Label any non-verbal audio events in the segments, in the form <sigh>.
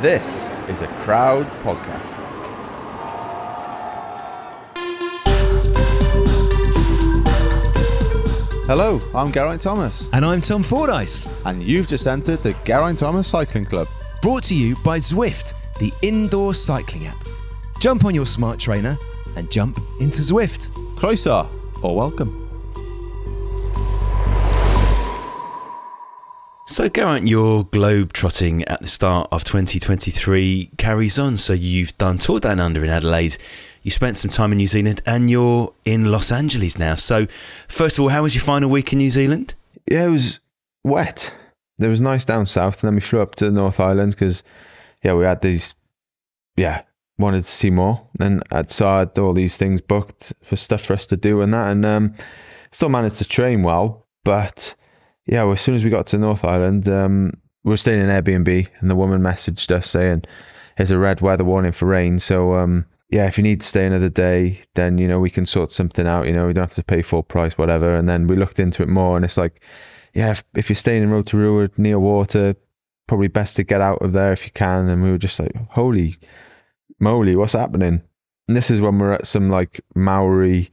This is a Crowd podcast. Hello, I'm Geraint Thomas, And I'm Tom Fordyce. and you've just entered the Geraint Thomas Cycling Club. Brought to you by Zwift, the indoor cycling app. Jump on your smart trainer and jump into Zwift. Croeso, or welcome. So, Geraint, your globe trotting at the start of 2023 carries on. So, you've done Tour Down Under in Adelaide, you spent some time in New Zealand, and you're in Los Angeles now. So, first of all, how was your final week in New Zealand? Yeah, it was wet. It was nice down south, and then we flew up to North Island because, yeah, we had these, yeah, wanted to see more, and I'd so I had all these things booked for stuff for us to do and that, and um, still managed to train well, but yeah, well, as soon as we got to North Island, um, we were staying in Airbnb, and the woman messaged us saying, "There's a red weather warning for rain, so um, yeah, if you need to stay another day, then you know we can sort something out. You know, we don't have to pay full price, whatever." And then we looked into it more, and it's like, yeah, if, if you're staying in Rotorua near water, probably best to get out of there if you can. And we were just like, holy moly, what's happening? And this is when we're at some like Maori,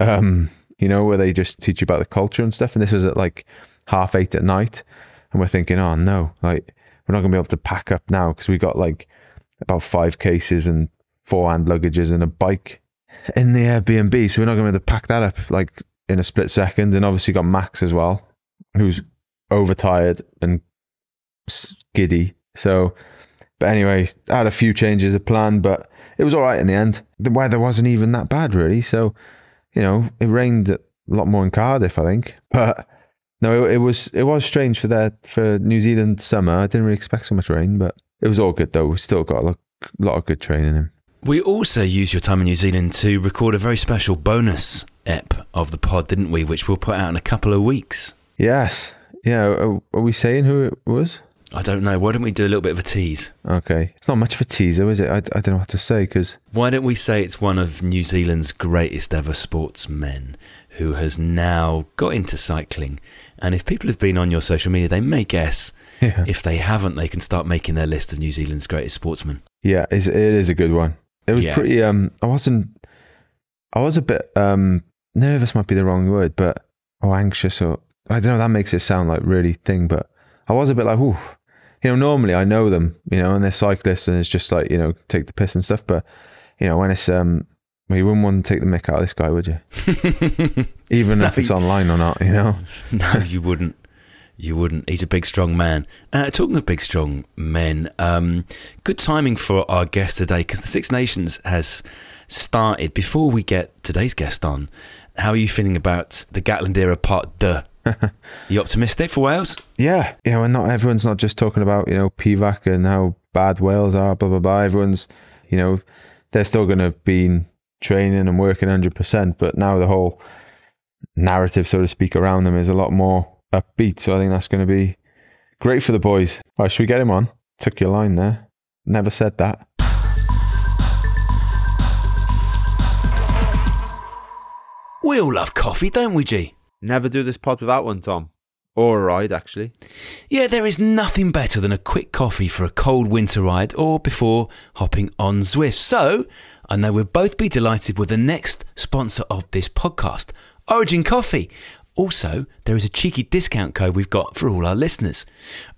um, you know, where they just teach you about the culture and stuff. And this was at like half eight at night, and we're thinking, oh no, like we're not gonna be able to pack up now because we got like about five cases and four hand luggages and a bike in the Airbnb, so we're not gonna be able to pack that up like in a split second. And obviously got Max as well, who's overtired and giddy. So, but anyway, I had a few changes of plan, but it was all right in the end. The weather wasn't even that bad, really. So, you know, it rained a lot more in Cardiff, I think. But no, it, it was it was strange for that for New Zealand summer. I didn't really expect so much rain, but it was all good though. We still got a lot, lot of good training in. We also used your time in New Zealand to record a very special bonus ep of the pod, didn't we? Which we'll put out in a couple of weeks. Yes, yeah. Are, are we saying who it was? I don't know. Why don't we do a little bit of a tease? Okay, it's not much of a teaser, is it? I, I don't know what to say because Why don't we say it's one of New Zealand's greatest ever sportsmen who has now got into cycling? And if people have been on your social media, they may guess. yeah, If they haven't, they can start making their list of New Zealand's greatest sportsmen. yeah, it's, it is a good one. It was Yeah. pretty. Um, I wasn't. I was a bit um nervous. Might be the wrong word, but or anxious or I don't know. That makes it sound like really thing, but I was a bit like, ooh. You know, normally I know them, you know, and they're cyclists, and it's just like you know, take the piss and stuff. But you know, when it's um, well, you wouldn't want to take the mick out of this guy, would you? <laughs> Even if it's online or not, you know. <laughs> no, you wouldn't. You wouldn't. He's a big, strong man. Uh, talking of big, strong men, um, good timing for our guest today because the Six Nations has started. Before we get today's guest on, how are you feeling about the Gatland era part deux? <laughs> you optimistic for Wales? Yeah, you know, and not everyone's not just talking about you know Pivac and how bad Wales are, blah blah blah. Everyone's, you know, they're still going to be training and working hundred percent, but now the whole narrative, so to speak, around them is a lot more upbeat. So I think that's going to be great for the boys. All right, should we get him on? Took your line there. Never said that. We all love coffee, don't we, G? Never do this pod without one, Tom. Or a ride, actually. Yeah, there is nothing better than a quick coffee for a cold winter ride or before hopping on Zwift. So, I know we'll both be delighted with the next sponsor of this podcast, Origin Coffee. Also, there is a cheeky discount code we've got for all our listeners.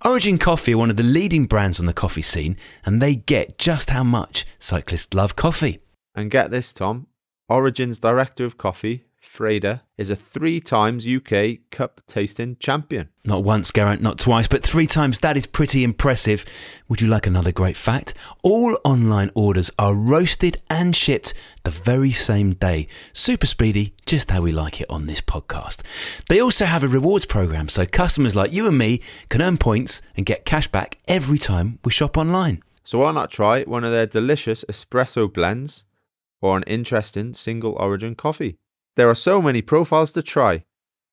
Origin Coffee are one of the leading brands on the coffee scene, and they get just how much cyclists love coffee. And get this, Tom. Origin's director of coffee, Freda, is a three times UK Cup tasting champion. Not once, Geraint, not twice, but three times. That is pretty impressive. Would you like another great fact? All online orders are roasted and shipped the very same day. Super speedy, just how we like it on this podcast. They also have a rewards program, so customers like you and me can earn points and get cash back every time we shop online. So why not try one of their delicious espresso blends or an interesting single origin coffee? There are so many profiles to try,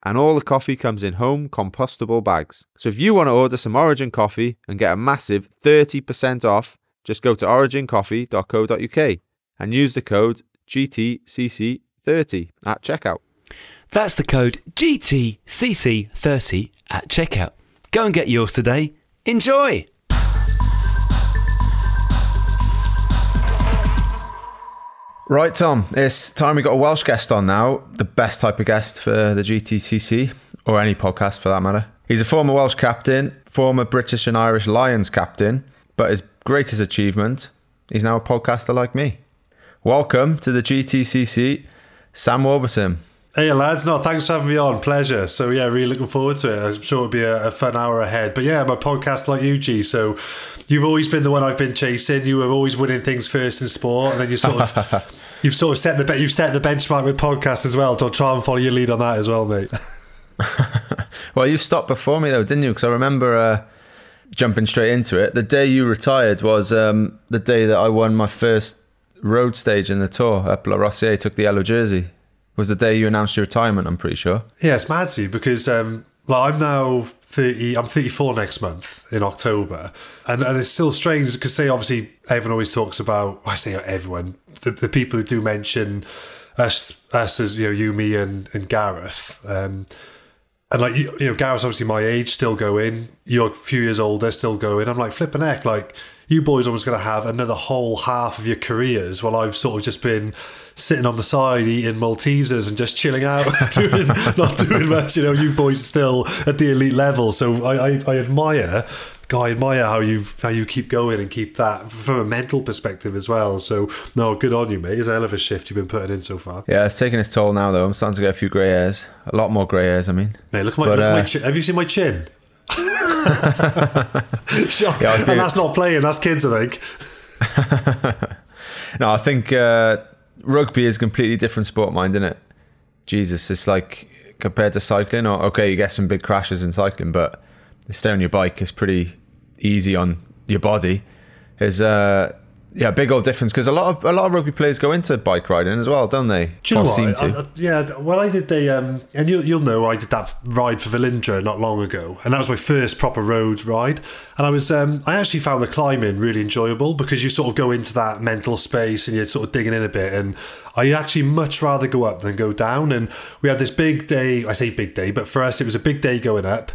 and all the coffee comes in home compostable bags. So if you want to order some Origin coffee and get a massive 30% off, just go to origincoffee.co.uk and use the code GTCC30 at checkout. That's the code GTCC30 at checkout. Go and get yours today. Enjoy! Right, Tom, it's time we got a Welsh guest on now, the best type of guest for the GTCC, or any podcast for that matter. He's a former Welsh captain, former British and Irish Lions captain, but his greatest achievement, he's now a podcaster like me. Welcome to the GTCC, Sam Warburton. Hey lads, no, thanks for having me on. Pleasure. So yeah, really looking forward to it. I'm sure it'll be a, a, fun hour ahead. But yeah, my podcast like you, G. So you've always been the one I've been chasing. You were always winning things first in sport, and then you sort of <laughs> you've sort of set the you've set the benchmark with podcasts as well. Don't try and follow your lead on that as well, mate. <laughs> well, you stopped before me though, didn't you? Because I remember uh, jumping straight into it. The day you retired was um, the day that I won my first road stage in the tour up La Rosière. Took the yellow jersey was the day you announced your retirement. I'm pretty sure. Yeah, it's mad to you because um, well, I'm now 30. I'm 34 next month in October, and and it's still strange because say obviously everyone always talks about. I say everyone, the, the people who do mention us, us as you know, you, me, and and Gareth. Um, and like you, you know, Gareth's obviously my age, still going. You're a few years older, still going. I'm like flipping heck, like you boys are almost going to have another whole half of your careers while I've sort of just been sitting on the side eating Maltesers and just chilling out, <laughs> doing, not doing much. You know, you boys still at the elite level. So I, I, I admire God, I admire how you how you keep going and keep that from a mental perspective as well. So no, good on you, mate. It's a hell of a shift you've been putting in so far. Yeah, it's taking its toll now though. I'm starting to get a few grey hairs, a lot more grey hairs. I mean, mate, look at my, but, look uh, my chin. Have you seen my chin? <laughs> yeah, and that's not playing. That's kids, I think. <laughs> no, I think uh, rugby is a completely different sport, mind, isn't it? Jesus, it's like compared to cycling. Or okay, you get some big crashes in cycling, but stay on your bike is pretty easy on your body. Is uh, yeah, big old difference because a lot of a lot of rugby players go into bike riding as well, don't they? Do you know what? I, I, yeah, when I did the um, and you, you'll know I did that ride for Velindre not long ago, and that was my first proper road ride. And I was um, I actually found the climbing really enjoyable because you sort of go into that mental space and you're sort of digging in a bit. And I actually much rather go up than go down. And we had this big day. I say big day, but for us it was a big day going up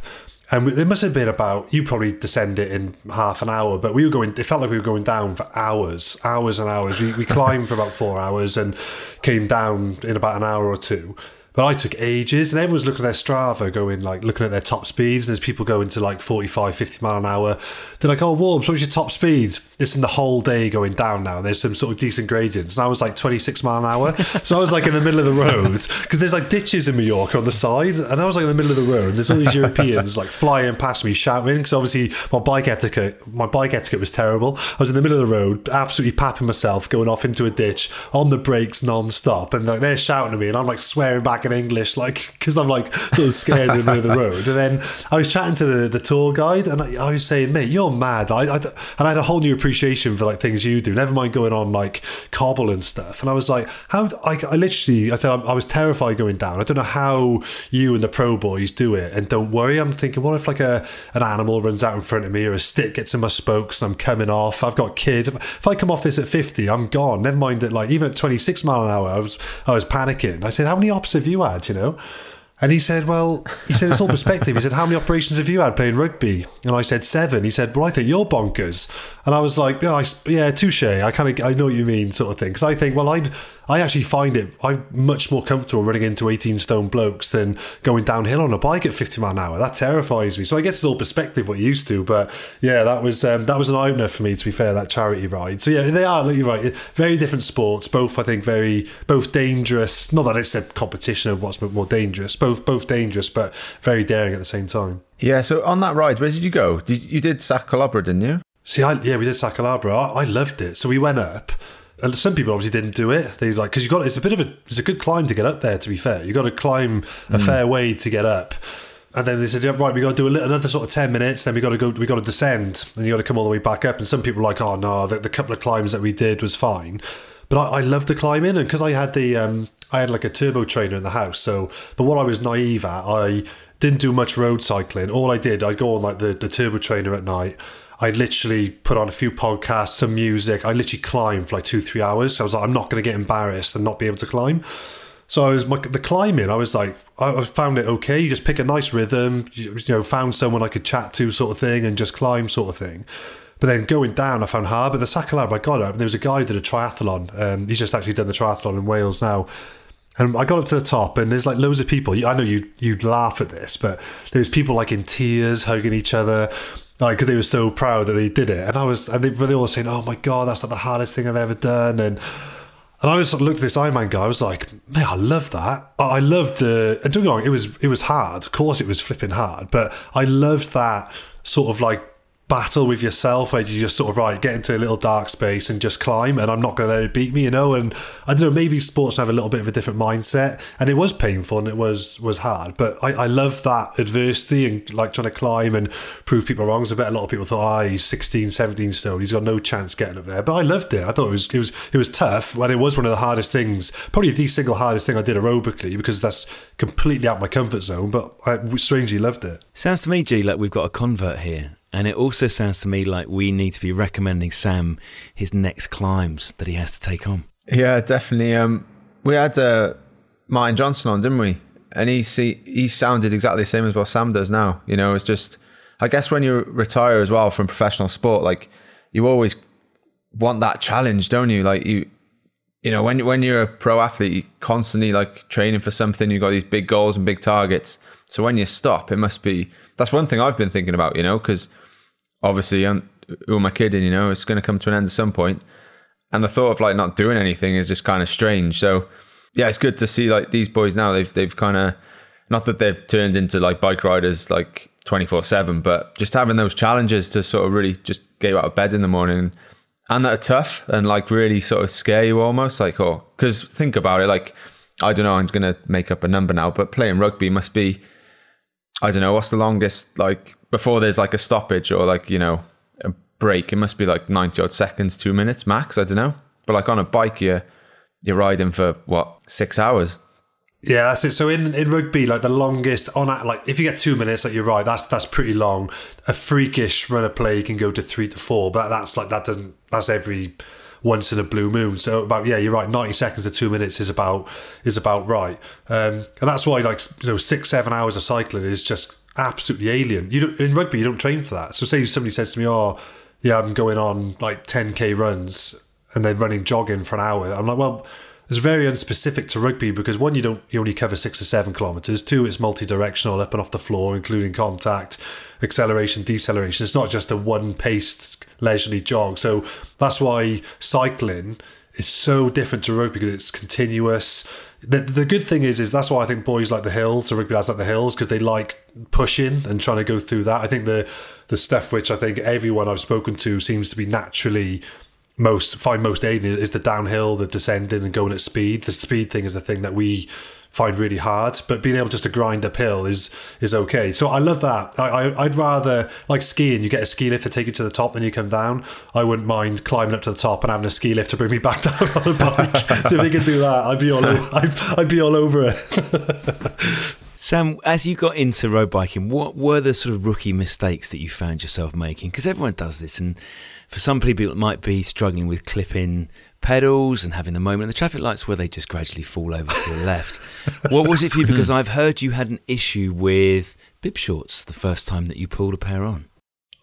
and it must have been about you probably descend it in half an hour but we were going it felt like we were going down for hours hours and hours we, we climbed for about four hours and came down in about an hour or two but I took ages, and everyone's looking at their Strava, going like looking at their top speeds. There's people going to like 45, 50 mile an hour. They're like, "Oh, Warbs, what's your top speeds?" It's in the whole day going down now. There's some sort of decent gradients, and I was like 26 mile an hour. so I was like in the middle of the road because there's like ditches in Mallorca on the side, and I was like in the middle of the road. And there's all these Europeans like flying past me, shouting because obviously my bike etiquette, my bike etiquette was terrible. I was in the middle of the road, absolutely papping myself, going off into a ditch on the brakes non-stop, and like they're shouting at me, and I'm like swearing back back in English, like because I'm like sort of scared in the middle of the road. And then I was chatting to the, the tour guide, and I, I was saying, "Mate, you're mad." I, I, and I had a whole new appreciation for like things you do. Never mind going on like cobble and stuff. And I was like, "How?" I, I literally, I said, I, I was terrified going down. I don't know how you and the pro boys do it. And don't worry, I'm thinking, what if like a an animal runs out in front of me, or a stick gets in my spokes, I'm coming off. I've got kids. If, if I come off this at 50, I'm gone. Never mind that, like even at 26 mile an hour, I was I was panicking. I said, "How many ops have you had?" You know. And he said, Well, he said, it's all perspective. He said, How many operations have you had playing rugby? And I said, Seven. He said, Well, I think you're bonkers. And I was like, Yeah, I, yeah touche. I kind of, I know what you mean, sort of thing. Because I think, well, I'd, I actually find it, I'm much more comfortable running into 18 stone blokes than going downhill on a bike at 50 mile an hour. That terrifies me. So I guess it's all perspective what you used to. But yeah, that was um, that was an eye opener for me, to be fair, that charity ride. So yeah, they are, you're right, very different sports. Both, I think, very, both dangerous. Not that it's a competition of what's more dangerous. Both, both dangerous, but very daring at the same time. Yeah, so on that ride, where did you go? Did, you did Sa Calobra, didn't you? See, I, yeah, we did Sa Calobra. I, I loved it. So we went up some people obviously didn't do it. They like because you got it's a bit of a it's a good climb to get up there. To be fair, you got to climb a mm. fair way to get up. And then they said, yeah, right, we got to do a little, another sort of ten minutes. Then we got to go, we got to descend, and you got to come all the way back up. And some people were like, oh no, the, the couple of climbs that we did was fine. But I, I love the climbing, and because I had the, um, I had like a turbo trainer in the house. So, but what I was naive at, I didn't do much road cycling. All I did, I'd go on like the, the turbo trainer at night. I literally put on a few podcasts, some music. I literally climbed for like two, three hours. So I was like, I'm not going to get embarrassed and not be able to climb. So I was the climbing. I was like, I found it okay. You just pick a nice rhythm. You, know, found someone I could chat to, sort of thing, and just climb, sort of thing. But then going down, I found hard. But the Sa Calobra, I got up, and there was a guy who did a triathlon. Um, he's just actually done the triathlon in Wales now. And I got up to the top, and there's like loads of people. I know you you'd laugh at this, but there's people like in tears, hugging each other, like because they were so proud that they did it. And I was, and they, they all saying, "Oh my god, that's like the hardest thing I've ever done." And and I just looked at this Ironman guy. I was like, "Man, I love that. I loved the. And don't get me wrong, it was it was hard. Of course, it was flipping hard, but I loved that sort of like battle with yourself where you just sort of right get into a little dark space and just climb and I'm not going to let it beat me you know? And I don't know maybe sports have a little bit of a different mindset and it was painful and it was was hard but I, I love that adversity and like trying to climb and prove people wrong. So I bet a lot of people thought ah oh, he's 16 17 still. He's got no chance getting up there. But I loved it. I thought it was it was it was tough when it was one of the hardest things probably the single hardest thing I did aerobically because that's completely out my comfort zone but I strangely loved it. Sounds to me G like we've got a convert here and it also sounds to me like we need to be recommending Sam his next climbs that he has to take on. Yeah, definitely. Um, we had uh, Martin Johnson on, didn't we? And he see, he sounded exactly the same as what Sam does now. You know, it's just, I guess when you retire as well from professional sport, like you always want that challenge, don't you? Like you, you know, when when you're a pro athlete, you're constantly like training for something. You've got these big goals and big targets. So when you stop, it must be. That's one thing I've been thinking about. You know, because obviously, I'm, who am I kidding? You know, it's going to come to an end at some point. And the thought of like not doing anything is just kind of strange. So yeah, it's good to see like these boys now. They've they've kind of not that they've turned into like bike riders like twenty four seven, but just having those challenges to sort of really just get out of bed in the morning and that are tough and like really sort of scare you almost like oh because think about it like I don't know I'm gonna make up a number now, but playing rugby must be I don't know what's the longest like before there's like a stoppage or like you know a break. It must be like ninety odd seconds, two minutes max. I don't know. But like on a bike, you're you're riding for what six hours. Yeah, that's it. So in, in rugby, like the longest on like if you get two minutes, like you're right, that's that's pretty long. A freakish run of play can go to three to four, but that's like that doesn't that's every once in a blue moon. So about yeah, you're right. Ninety seconds to two minutes is about is about right, um, and that's why like you know six seven hours of cycling is just absolutely alien. You in rugby, you don't train for that. So say somebody says to me, "Oh, yeah, I'm going on like 10k runs," and then running jogging for an hour. I'm like, well. It's very unspecific to rugby because one, you don't you only cover six or seven kilometers. Two, it's multi-directional, up and off the floor, including contact, acceleration, deceleration. It's not just a one-paced leisurely jog. So that's why cycling is so different to rugby because it's continuous the, the good thing is is that's why I think boys like the hills, the rugby lads like the hills because they like pushing and trying to go through that. I think the the stuff which I think everyone I've spoken to seems to be naturally most find most aiding is the downhill, the descending and going at speed. The speed thing is the thing that we find really hard. But being able just to grind uphill is is okay. So I love that. I, I would rather like skiing. You get a ski lift to take you to the top, then you come down. I wouldn't mind climbing up to the top and having a ski lift to bring me back <laughs> down on a bike. so if we could do that, I'd be all over, <laughs> I'd, I'd be all over it. <laughs> Sam, as you got into road biking, what were the sort of rookie mistakes that you found yourself making? Because everyone does this, and for some people, it might be struggling with clipping pedals and having the moment in the traffic lights where they just gradually fall over to the left. What was it for you? Because <laughs> I've heard you had an issue with bib shorts the first time that you pulled a pair on.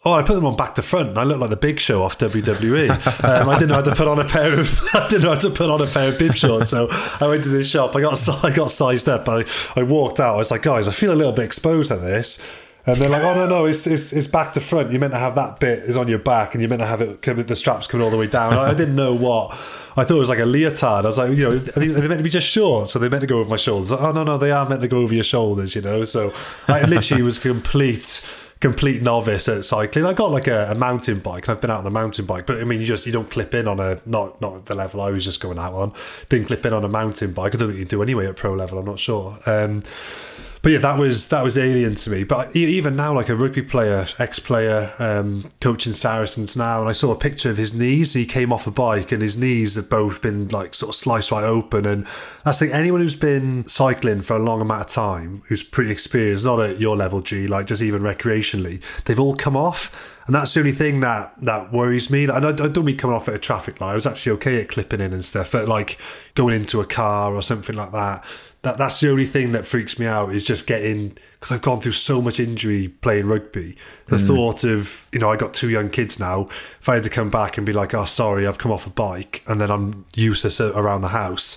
Oh, I put them on back to front, and I looked like the Big Show off WWE. <laughs> Um, I didn't know how to put on a pair of <laughs> I didn't know how to put on a pair of bib shorts, so I went to this shop. I got I got sized up. I I walked out. I was like, guys, I feel a little bit exposed at this. And they're like, oh no no, it's, it's it's back to front. You're meant to have that bit is on your back, and you're meant to have it the straps coming all the way down. I, I didn't know what. I thought it was like a leotard. I was like, you know, are they, are they meant to be just short? So they meant to go over my shoulders. oh no no, they are meant to go over your shoulders. You know, so I literally was complete complete novice at cycling. I got like a, a, mountain bike, and I've been out on the mountain bike. But I mean, you just you don't clip in on a not not the level I was just going out on. Didn't clip in on a mountain bike. I don't think you do anyway at pro level. I'm not sure. Um, but yeah, that was that was alien to me. But even now, like a rugby player, ex-player, um, coaching Saracens now, and I saw a picture of his knees. He came off a bike, and his knees have both been like sort of sliced right open. And that's the thing. Anyone who's been cycling for a long amount of time, who's pretty experienced, not at your level, G, like just even recreationally, they've all come off. And that's the only thing that that worries me. And I, I don't mean coming off at a traffic light. I was actually okay at clipping in and stuff, but like going into a car or something like that that that's the only thing that freaks me out is just getting because I've gone through so much injury playing rugby. The Mm. thought of you know I got two young kids now. If I had to come back and be like, oh sorry, I've come off a bike and then I'm useless around the house.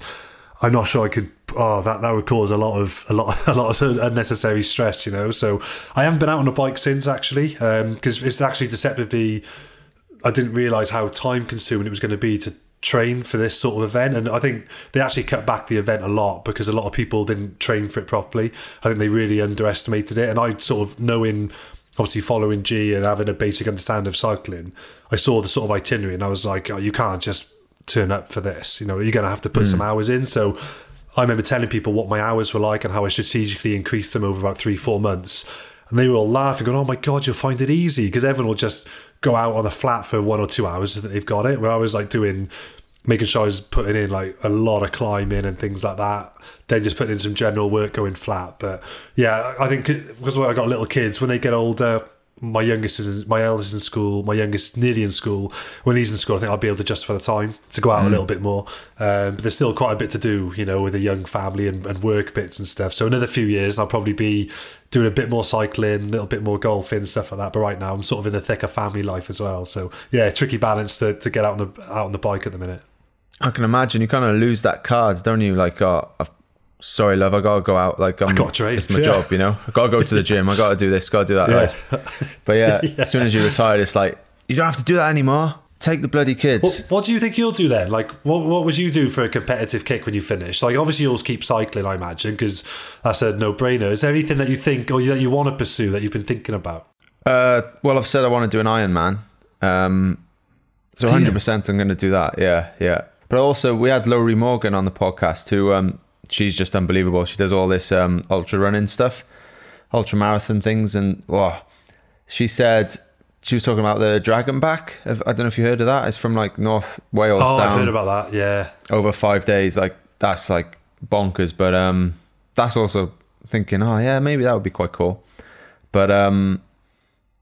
I'm not sure I could. Oh, that that would cause a lot of a lot <laughs> a lot of unnecessary stress, you know. So I haven't been out on a bike since actually, because it's actually deceptively. I didn't realize how time consuming it was going to be to train for this sort of event, and I think they actually cut back the event a lot because a lot of people didn't train for it properly. I think they really underestimated it, and I sort of knowing. Obviously, following G and having a basic understanding of cycling, I saw the sort of itinerary and I was like, oh, you can't just turn up for this. You know, you're going to have to put some hmm. hours in. So I remember telling people what my hours were like and how I strategically increased them over about three, four months. And they were all laughing, going, oh my God, you'll find it easy. Because everyone will just go out on the flat for one or two hours that they've got it. Where I was like doing, making sure I was putting in like a lot of climbing and things like that. Then just putting in some general work going flat. But yeah, I think because I got little kids, when they get older, my youngest is my eldest is in school, my youngest nearly in school. When he's in school, I think I'll be able to justify the time to go out a little bit more. Um, but there's still quite a bit to do, you know, with a young family and, and work bits and stuff. So another few years, I'll probably be doing a bit more cycling, a little bit more golfing, stuff like that. But right now, I'm sort of in the thick of family life as well. So yeah, tricky balance to, to get out on the out on the bike at the minute. I can imagine you kind of lose that card, don't you? Like, oh, I've, sorry, love, I gotta go out. Like, I'm, gotta train, it's my yeah. job, you know. I gotta go to the gym. I gotta do this. Gotta do that. <laughs> Yeah. But <laughs> yeah, as soon as you retire, it's like you don't have to do that anymore. Take the bloody kids. What, what do you think you'll do then? Like, what what would you do for a competitive kick when you finish? Like, obviously you'll keep cycling, I imagine, because that's a no brainer. Is there anything that you think or that you want to pursue that you've been thinking about? Uh, well, I've said I want to do an Ironman. Um, so Do 100% I'm going to do that. Yeah, yeah. But also, we had Lowri Morgan on the podcast who, um, she's just unbelievable. She does all this um, ultra running stuff, ultra marathon things. And wow, she said she was talking about the Dragon Back. I don't know if you heard of that. It's from like North Wales Oh, I've heard about that. Yeah. over five days. Like, that's like bonkers. But um, that's also thinking, oh, yeah, maybe that would be quite cool. But um,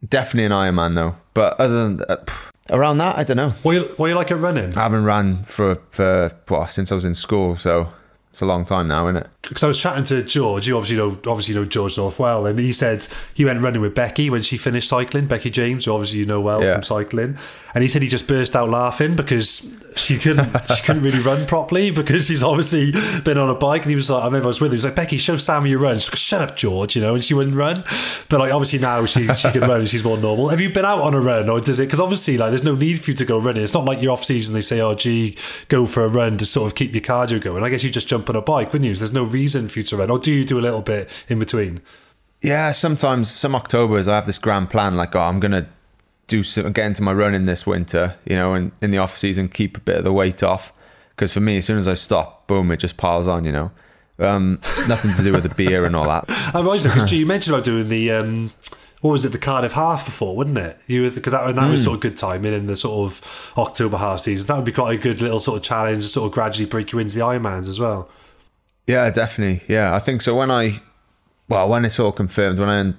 definitely an Ironman though. But other than that, pff, around that, I don't know. What you, what you like a running? I haven't ran for for well, since I was in school, so it's a long time now, isn't it? Because I was chatting to George. You obviously know, obviously know George North well, and he said he went running with Becky when she finished cycling. Becky James, who obviously you know well Yeah. from cycling, and he said he just burst out laughing because she couldn't, she couldn't really run properly because she's obviously been on a bike. And he was like, I remember I was with her. He was like, Becky, show Sammy your run. She's like, Shut up, George, you know, and she wouldn't run. But like, obviously now she she can run and she's more normal. Have you been out on a run, or does it? Because obviously, like, there's no need for you to go running. It's not like you're off season. They say, oh, gee, go for a run to sort of keep your cardio going. I guess you just jump on a bike, wouldn't you? There's no reason for you to run, or do you do a little bit in between? Yeah, sometimes some Octobers I have this grand plan, like oh, I'm gonna do some, get into my running this winter, you know, and in the off season keep a bit of the weight off. Because for me, as soon as I stop, boom, it just piles on, you know. Um, nothing to do with the beer and all that. <laughs> I'm right because you mentioned about doing the um, what was it, the Cardiff half before, wouldn't it? You because that, and that was hmm. sort of good timing in the sort of October half season. That would be quite a good little sort of challenge to sort of gradually break you into the Ironmans as well. Yeah, definitely. Yeah, I think so. When I, well, when it's all confirmed, when I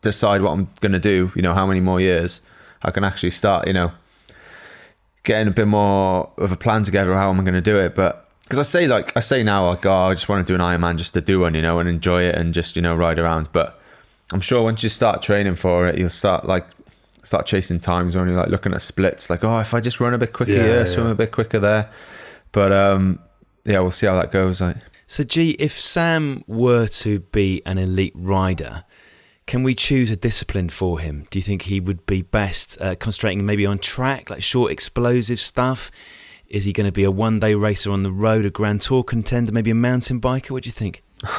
decide what I'm going to do, you know, how many more years, I can actually start, you know, getting a bit more of a plan together how I'm going to do it. But because I say like I say now, like oh, I just want to do an Ironman just to do one, you know, and enjoy it and just you know ride around. But I'm sure once you start training for it, you'll start like start chasing times when you're like looking at splits, like oh, if I just run a bit quicker Yeah, here, yeah. swim a bit quicker there. But um, yeah, we'll see how that goes. Like. So, G, if Sam were to be an elite rider, can we choose a discipline for him? Do you think he would be best uh, concentrating maybe on track, like short, explosive stuff? Is he going to be a one day racer on the road, a Grand Tour contender, maybe a mountain biker? What do you think? <laughs>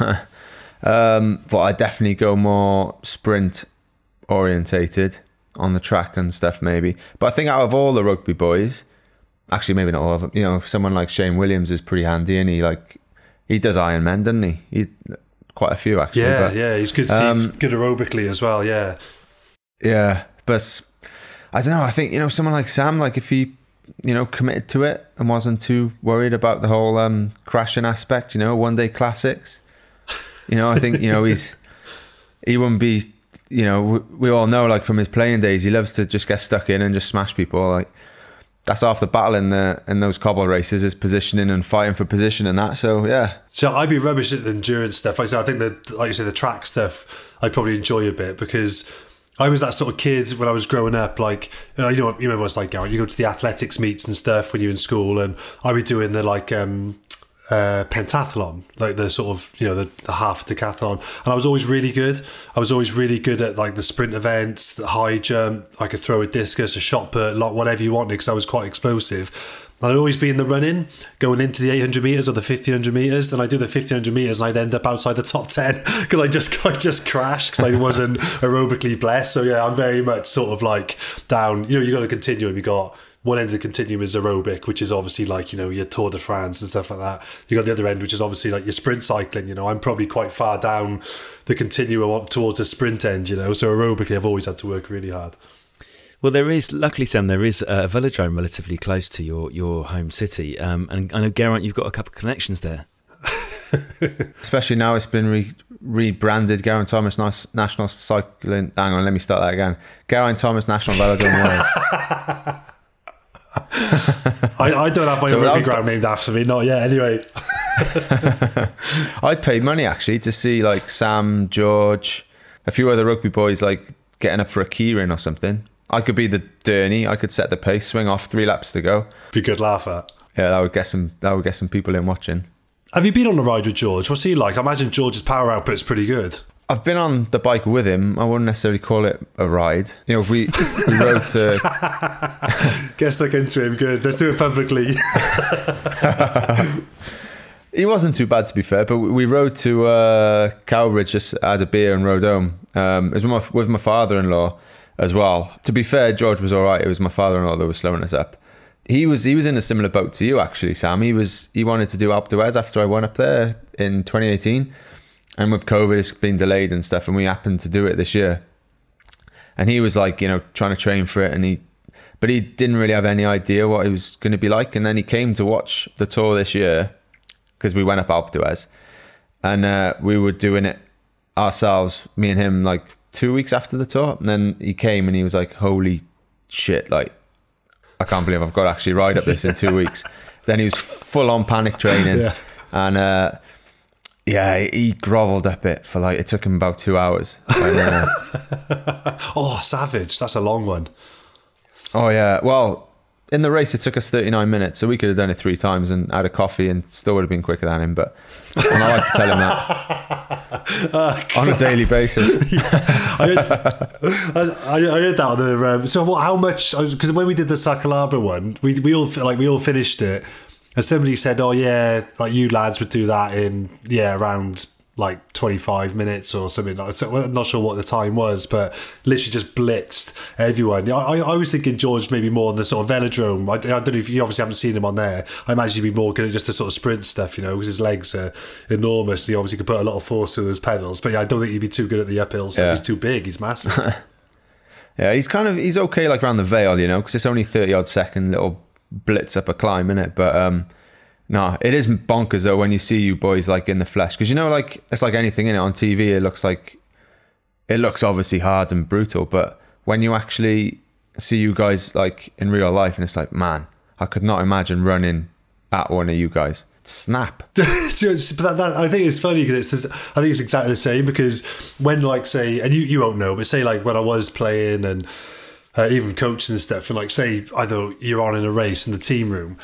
Um, but I definitely go more sprint orientated on the track and stuff, maybe. But I think out of all the rugby boys, actually maybe not all of them. You know, someone like Shane Williams is pretty handy, and he like he does Ironman, doesn't he? He quite a few actually. Yeah, but, yeah, he's good. Um, good aerobically as well. Yeah, yeah. But I don't know. I think you know someone like Sam, like if he you know committed to it and wasn't too worried about the whole um, crashing aspect, you know, one day classics. You know, I think you know he's he wouldn't be. You know, we, we all know like from his playing days, he loves to just get stuck in and just smash people. Like, that's half the battle in the in those cobble races is positioning and fighting for position and that. So yeah, So I'd be rubbish at the endurance stuff. Like I said, I think that, like you said, the track stuff I'd probably enjoy a bit because I was that sort of kid when I was growing up. Like you know, you know you remember what it's like, Geraint. You go to the athletics meets and stuff when you're in school, and I'd be doing the like um, uh, pentathlon, like the sort of you know the, the half decathlon, and I was always really good. I was always really good at like the sprint events, the high jump. I could throw a discus, a shot put, like whatever you wanted, because I was quite explosive. And I'd always be in the running, going into the 800 meters or the 1500 meters. And I do the 1500 meters, and I'd end up outside the top 10 <laughs> because I just I just crashed because I wasn't <laughs> aerobically blessed. So yeah, I'm very much sort of like down. You know, you got a continuum. You got one end of the continuum is aerobic, which is obviously like you know your Tour de France and stuff like that. You got the other end, which is obviously like your sprint cycling. You know, I'm probably quite far down the continuum towards the sprint end. You know, so aerobically, I've always had to work really hard. Well, there is, luckily, Sam, there is a velodrome relatively close to your, your home city. Um, and I know, Geraint, you've got a couple of connections there. <laughs> especially now it's been re- rebranded Geraint Thomas Nas- National Cycling. Hang on, let me start that again. Geraint Thomas National Velodrome <laughs> Wales. <laughs> I, I don't have my So own rugby ground named after me, not yet. Anyway, <laughs> I'd pay money actually to see like Sam, George, a few other rugby boys like getting up for a keyring or something. I could be the Derny. I could set the pace, swing off three laps to go. be good laugh at. Yeah, that would get some. That would get some people in watching. Have you been on a ride with George? What's he like? I imagine George's power output's pretty good. I've been on the bike with him. I wouldn't necessarily call it a ride. You know, we we rode to <laughs> Get stuck into him. Good. Let's do it publicly. <laughs> He wasn't too bad to be fair, but we we rode to uh, Cowbridge, just had a beer and rode home. Um, it was with my, with my father-in-law as well. To be fair, George was all right. It was my father-in-law that was slowing us up. He was he was in a similar boat to you actually, Sam. He was he wanted to do Alpe d'Huez after I went up there in 2018, and with COVID it's been delayed and stuff, and we happened to do it this year. And he was like, you know, trying to train for it, and he, but he didn't really have any idea what it was going to be like. And then he came to watch the tour this year because we went up Alpe d'Huez, and uh, we were doing it ourselves, me and him, like two weeks after the tour. And then he came and he was like, "Holy shit! Like, I can't believe I've got to actually ride up this in two <laughs> weeks." then he was full on panic training, Yeah. and uh, yeah, he grovelled a bit for like it took him about two hours. And, uh, <laughs> oh, savage. That's a long one. oh yeah, well. In the race, it took us 39 minutes, so we could have done it three times and had a coffee and still would have been quicker than him. But and I like to tell him that <laughs> on a daily basis. <laughs> I heard, I, I heard that on the. Um, so, what, how much? Because when we did the Sa Calobra one, we we all like we all finished it, and somebody said, "Oh yeah, like you lads would do that in yeah around like twenty five minutes or something." Like, so, I'm not sure what the time was, but literally just blitzed everyone. I, I, I was thinking George maybe more on the sort of velodrome. I, I don't know if you obviously haven't seen him on there. I imagine he'd be more good at just the sort of sprint stuff, you know, because his legs are enormous. He obviously could put a lot of force to those pedals, but yeah, I don't think he'd be too good at the uphill stuff. Yeah. He's too big. He's massive. <laughs> Yeah, he's kind of he's okay like around the Vale, you know, because it's only thirty odd second little blitz up a climb in it. But um, no, it is bonkers though when you see you boys like in the flesh, because you know, like it's like anything in it on TV. It looks like it looks obviously hard and brutal, but when you actually see you guys like in real life, and it's like, man, I could not imagine running at one of you guys. Snap. <laughs> but that, that, I think it's funny because it's I think it's exactly the same because when like say and you, you won't know but say like when I was playing and uh, even coaching and stuff. And like say either you're on in a race in the team room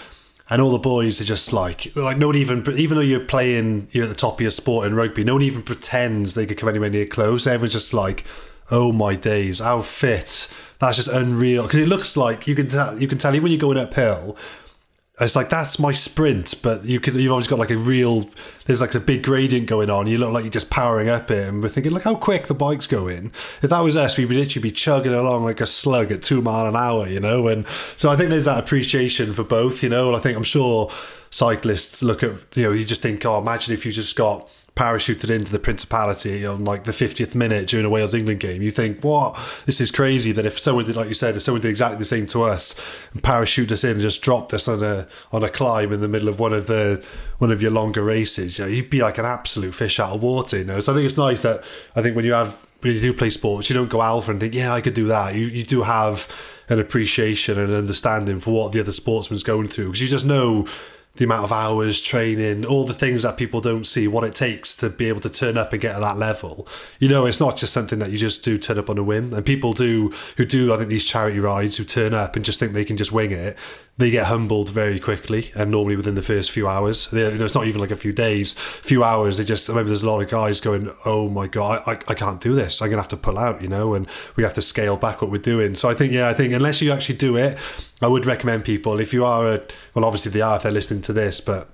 and all the boys are just like like no one even even though you're playing you're at the top of your sport in rugby no one even pretends they could come anywhere near close. Everyone's just like oh my days how fit. That's just unreal. Because it looks like you can tell you can tell even when you're going uphill it's like that's my sprint, but you could you've always got like a real there's like a big gradient going on. You look like you're just powering up it, and we're thinking, look how quick the bike's going. If that was us, we would literally be chugging along like a slug at two mile an hour, you know. And so I think there's that appreciation for both, you know. And I think I'm sure cyclists look at you know you just think, oh, imagine if you just got parachuted into the Principality on like the 50th minute during a Wales England game. You think, what? This is crazy that if someone did, like you said, if someone did exactly the same to us and parachuted us in and just dropped us on a on a climb in the middle of one of the one of your longer races, you know, you'd be like an absolute fish out of water, you know. So I think it's nice that I think when you have when you do play sports, you don't go alpha and think, yeah, I could do that. You you do have an appreciation and understanding for what the other sportsman's going through because you just know the amount of hours training, all the things that people don't see, what it takes to be able to turn up and get to that level. You know, it's not just something that you just do turn up on a whim. And people do who do, I think, these charity rides who turn up and just think they can just wing it. They get humbled very quickly, and normally within the first few hours. They, you know, it's not even like a few days, a few hours. They just. Remember there's a lot of guys going, "Oh my god, I, I can't do this. I'm gonna have to pull out," you know, and we have to scale back what we're doing. So I think, yeah, I think unless you actually do it, I would recommend people if you are a well, obviously they are if they're listening to this, but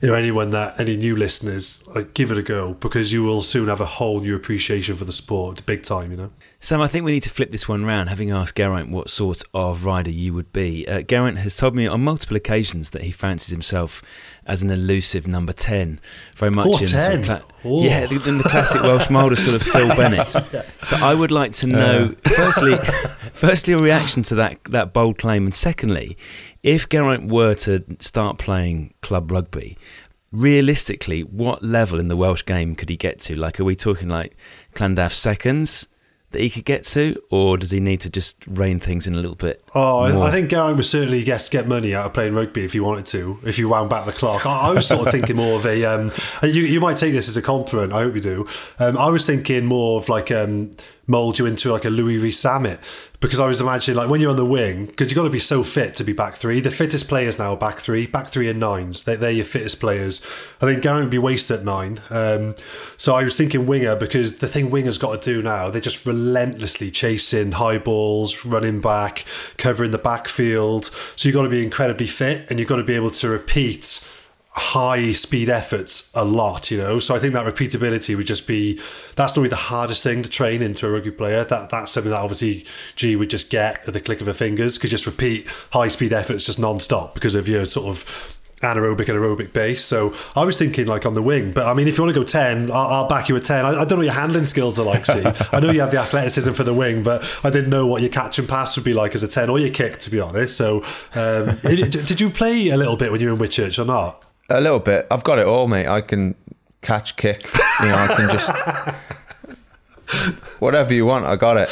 you know anyone that any new listeners like give it a go because you will soon have a whole new appreciation for the sport big time you know? Sam, I think we need to flip this one round, having asked Geraint what sort of rider you would be. Uh, Geraint has told me on multiple occasions that he fancies himself as an elusive number 10, very much Oh, in, the sort of cla- yeah, the- in the classic Welsh mould of sort of Phil <laughs> Bennett. So I would like to know, firstly, <laughs> firstly, a reaction to that, that bold claim, and secondly, if Geraint were to start playing club rugby, realistically, what level in the Welsh game could he get to? Like, are we talking like Llandaff seconds that he could get to, or does he need to just rein things in a little bit? Oh, I, more? I think Geraint would certainly guess get money out of playing rugby if he wanted to, if you wound back the clock. I, I was sort of thinking more of a. Um, you, you might take this as a compliment. I hope you do. Um, I was thinking more of like um, mould you into like a Louis Rees-Zammit because I was imagining like when you're on the wing because you've got to be so fit to be back three. The fittest players now are back three, back three and nines. They, they're your fittest players. I think Geraint would be wasted at nine. Um, so I was thinking winger because the thing wingers got to do now, they're just relentlessly chasing high balls, running back, covering the backfield. So you've got to be incredibly fit and you've got to be able to repeat high speed efforts a lot, you know. So I think that repeatability would just be that's probably the hardest thing to train into a rugby player. That that's something that obviously G would just get at the click of her fingers. Could just repeat high speed efforts just non stop because of your sort of anaerobic and aerobic base. So I was thinking like on the wing, but I mean, if you want to go 10, I'll, I'll back you at 10. I, I don't know your handling skills are like, see. I know you have the athleticism for the wing, but I didn't know what your catch and pass would be like as a 10 or your kick, to be honest. So um, <laughs> did you play a little bit when you were in Whitchurch or not? A little bit. I've got it all, mate. I can catch, kick. You know, I can just <laughs> whatever you want. I got it.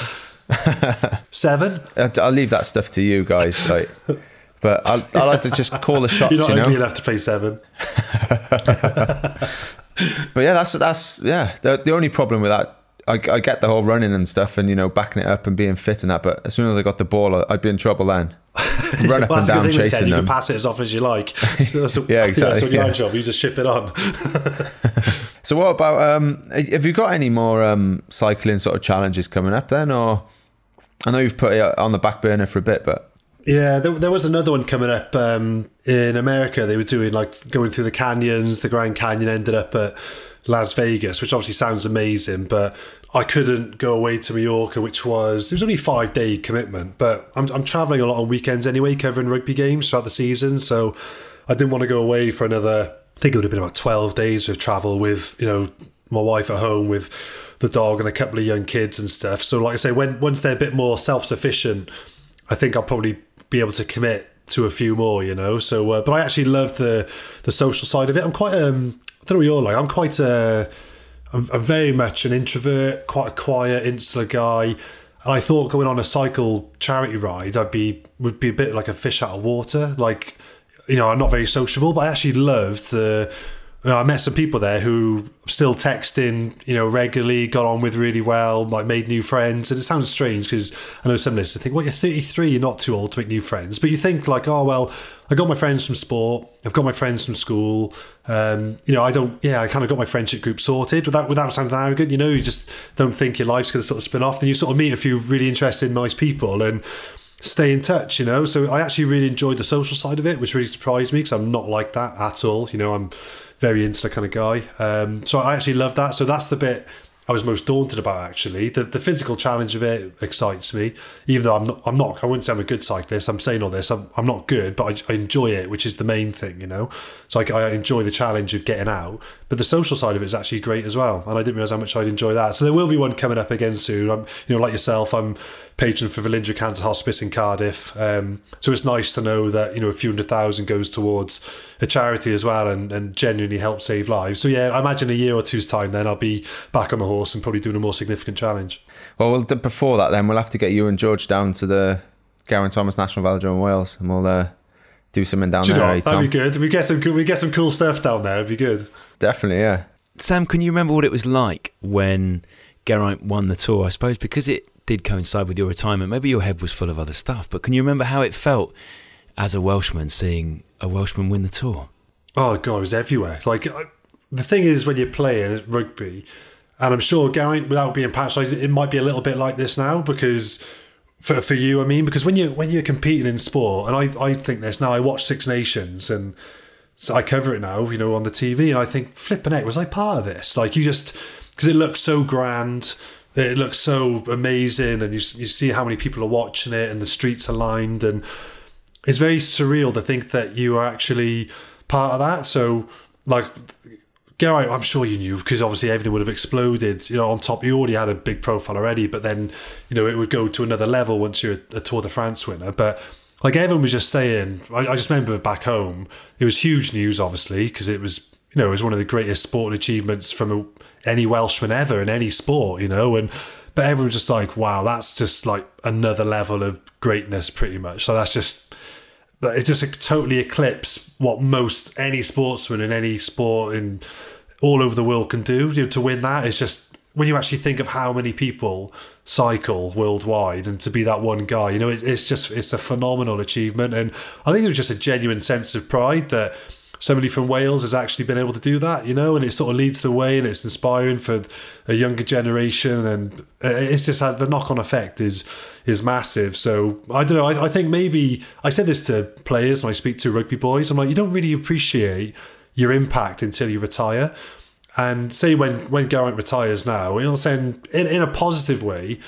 Seven? I'll leave that stuff to you guys. Like, but I, I like to just call the <laughs> shots. You're not you know. ugly enough to play seven. <laughs> But yeah, that's that's yeah. The, the only problem with that, I, I get the whole running and stuff, and you know backing it up and being fit and that. But as soon as I got the ball, I'd be in trouble then. <laughs> Run up Well, and that's a good down with 10. chasing You can pass it as often as you like. <laughs> So that's, Yeah, <laughs> exactly, That's on your yeah. job. You just ship it on. So what about um? Have you got any more um cycling sort of challenges coming up then, or I know you've put it on the back burner for a bit, but Yeah, there, there was another one coming up um, in America. They were doing like going through the canyons. The Grand Canyon ended up at Las Vegas, which obviously sounds amazing, but I couldn't go away to Mallorca, which was it was only five day commitment. But I'm I'm traveling a lot on weekends anyway, covering rugby games throughout the season, so I didn't want to go away for another. I think it would have been about twelve days of travel with you know my wife at home with the dog and a couple of young kids and stuff. So like I say, when once they're a bit more self sufficient. I think I'll probably be able to commit to a few more, you know. So, uh, but I actually love the the social side of it. I'm quite um, I don't know what you're like. I'm quite uh, I'm, I'm very much an introvert, quite a quiet, insular guy. And I thought going on a cycle charity ride, I'd be would be a bit like a fish out of water. Like, you know, I'm not very sociable, but I actually loved the. You know, I met some people there who still texting, you know, regularly, got on with really well, like made new friends. And it sounds strange because I know some listeners think, well, you're 33, you're not too old to make new friends. But you think like, oh, well, I got my friends from sport, I've got my friends from school. Um, you know, I don't, yeah, I kind of got my friendship group sorted without without sounding arrogant. You know, you just don't think your life's going to sort of spin off. Then you sort of meet a few really interesting, nice people and stay in touch, you know. So I actually really enjoyed the social side of it, which really surprised me because I'm not like that at all. You know, I'm very insular kind of guy. Um, so I actually love that. So that's the bit I was most daunted about actually. The the physical challenge of it excites me, even though I'm not. I'm not. I wouldn't say I'm a good cyclist. I'm saying all this. I'm, I'm not good, but I, I enjoy it, which is the main thing, you know. So I, I enjoy the challenge of getting out, but the social side of it is actually great as well. And I didn't realize how much I'd enjoy that. So there will be one coming up again soon. I'm, you know, like yourself, I'm patron for Velindre Cancer Hospice in Cardiff. Um, so it's nice to know that you know a few hundred thousand goes towards a charity as well, and, and genuinely help save lives. So yeah, I imagine a year or two's time, then I'll be back on the horse and probably doing a more significant challenge. well, before that then we'll have to get you and George down to the Geraint Thomas National Velodrome in Wales, and we'll uh, do something down Do you there. know, eh, what? that'd be good. We get some we get some cool stuff down there. It'd be good. Definitely, yeah. Sam, can you remember what it was like when Geraint won the tour? I suppose because it did coincide with your retirement, maybe your head was full of other stuff, but can you remember how it felt as a Welshman seeing a Welshman win the tour? Oh god, it was everywhere. Like uh, the thing is, when you're playing at rugby, and I'm sure Geraint, without being patronised, it might be a little bit like this now because for for you, I mean, because when you when you're competing in sport, and I I think this now. I watch Six Nations and. So I cover it now, you know, on the TV, and I think, flipping it, was I part of this? Like, you just, because it looks so grand, it looks so amazing, and you, you see how many people are watching it, and the streets are lined, and it's very surreal to think that you are actually part of that. So, like, Geraint, I'm sure you knew because obviously everything would have exploded. You know, on top, you already had a big profile already, but then, you know, it would go to another level once you're a Tour de France winner. But like everyone was just saying, I, I just remember back home, it was huge news, obviously, because it was, you know, it was one of the greatest sporting achievements from a, any Welshman ever in any sport, you know, and but everyone was just like, wow, that's just like another level of greatness, pretty much. So that's just but it just totally eclipsed what most any sportsman in any sport in all over the world can do. You know, to win that. It's just when you actually think of how many people cycle worldwide and to be that one guy, you know, it's, it's just it's a phenomenal achievement, and I think it was just a genuine sense of pride that somebody from Wales has actually been able to do that, you know, and it sort of leads the way and it's inspiring for a younger generation, and it's just has the knock on effect is is massive. So I don't know. I, I think maybe I said this to players when I speak to rugby boys. I'm like, you don't really appreciate your impact until you retire. And say when when Geraint retires now, it'll send in, in a positive way.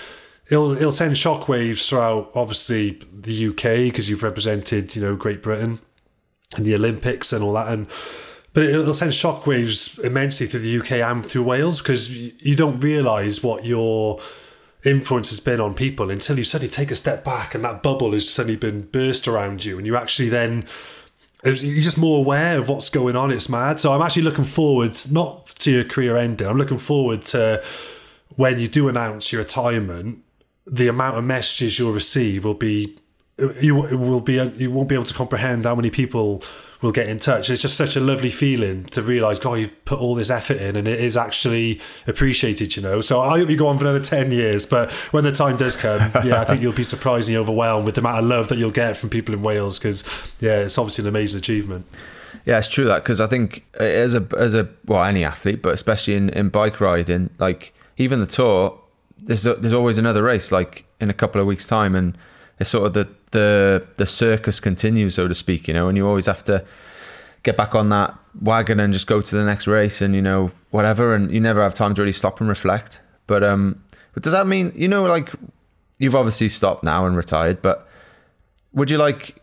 It'll it'll send shockwaves throughout obviously the UK because you've represented you know Great Britain and the Olympics and all that and. But it'll send shockwaves immensely through the UK and through Wales because you don't realise what your influence has been on people until you suddenly take a step back and that bubble has suddenly been burst around you and you actually then you're just more aware of what's going on it's mad so i'm actually looking forward not to your career ending i'm looking forward to when you do announce your retirement the amount of messages you'll receive will be you will be you won't be able to comprehend how many people will get in touch. It's just such a lovely feeling to realise, God, you've put all this effort in and it is actually appreciated, you know. So I hope you go on for another 10 years, but when the time does come, <laughs> yeah, I think you'll be surprisingly overwhelmed with the amount of love that you'll get from people in Wales because, yeah, it's obviously an amazing achievement. Yeah, it's true that because I think as a as a well any athlete, but especially in, in bike riding, like even the tour, there's there's always another race like in a couple of weeks' time, and it's sort of the the the circus continues, so to speak, you know, and you always have to get back on that wagon and just go to the next race and you know whatever, and you never have time to really stop and reflect. But um, but does that mean you know like you've obviously stopped now and retired, but would you like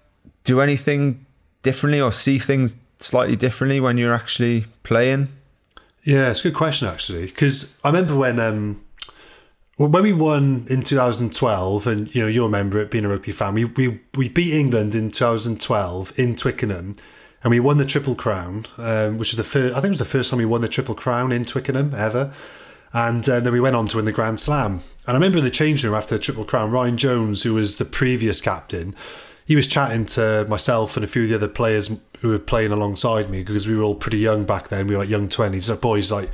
do anything differently or see things slightly differently when you're actually playing? Yeah, it's a good question actually because I remember when um, when we won in 2012, and you know you'll remember it being a rugby fan. We we, we beat England in 2012 in Twickenham, and we won the Triple Crown, um, which is the first. I think it was the first time we won the Triple Crown in Twickenham ever. And uh, then we went on to win the Grand Slam. And I remember in the changing room after the Triple Crown, Ryan Jones, who was the previous captain, he was chatting to myself and a few of the other players who were playing alongside me because we were all pretty young back then. We were like young twenties. So boys, like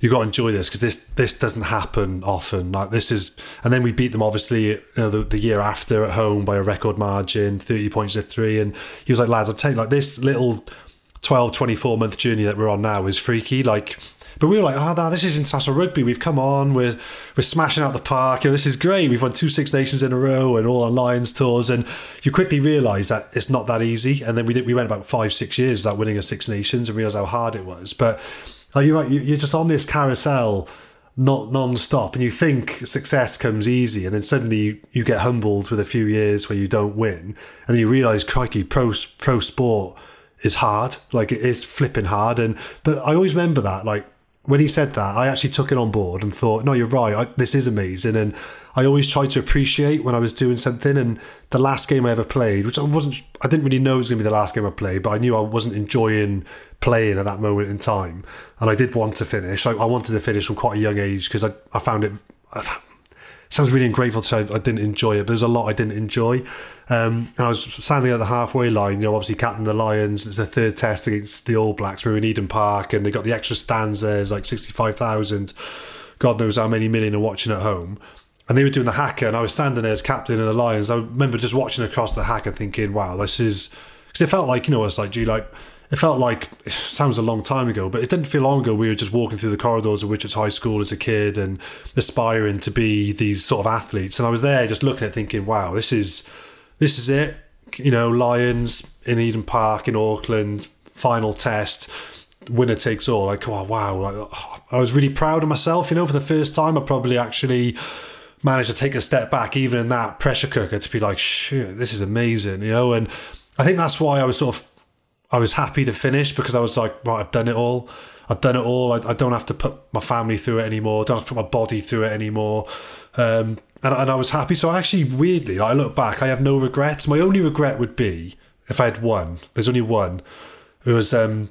you got to enjoy this because this this doesn't happen often. Like this is, and then we beat them obviously you know, the, the year after at home by a record margin, thirty points to three. And he was like, lads, I'm you, like this little 12, 24 month journey that we're on now is freaky. Like. But we were like, oh, this is international rugby. We've come on. We're we're smashing out the park. You know, this is great. We've won two Six Nations in a row and all our Lions tours. And you quickly realise that it's not that easy. And then we did, we went about five, six years without winning a Six Nations and realised how hard it was. But like you're right, you're just on this carousel, not non-stop, and you think success comes easy, and then suddenly you, you get humbled with a few years where you don't win, and then you realise, crikey, pro pro sport is hard, like it is flipping hard. And but I always remember that, like when he said that, I actually took it on board and thought, no, you're right, I, this is amazing, and I always tried to appreciate when I was doing something. And the last game I ever played, which I wasn't, I didn't really know it was going to be the last game I played, but I knew I wasn't enjoying playing at that moment in time, and I did want to finish. I, I wanted to finish from quite a young age because I, I found it. Sounds really ungrateful to say I didn't enjoy it, but there's a lot I didn't enjoy. Um, and I was standing at the halfway line, you know, obviously captain the Lions. It's the third test against the All Blacks. We were in Eden Park, and they got the extra stands there. It's like sixty-five thousand. God knows how many million are watching at home. And they were doing the haka, and I was standing there as captain of the Lions. I remember just watching across the haka thinking, "Wow, this is." Because it felt like you know, it's like, gee, like it felt like it sounds a long time ago, but it didn't feel long ago. We were just walking through the corridors of Whitchurch High School as a kid and aspiring to be these sort of athletes. And I was there just looking at, thinking, "Wow, this is this is it." You know, Lions in Eden Park in Auckland, final test, winner takes all. Like, oh wow! I was really proud of myself. You know, for the first time, I probably actually managed to take a step back, even in that pressure cooker, to be like, "Shit, this is amazing." You know, and I think that's why I was sort of I was happy to finish because I was like, right, I've done it all. I've done it all. I, I don't have to put my family through it anymore. I don't have to put my body through it anymore. Um, and, and I was happy. So I actually, weirdly, I look back, I have no regrets. My only regret would be if I had one. There's only one. It was um,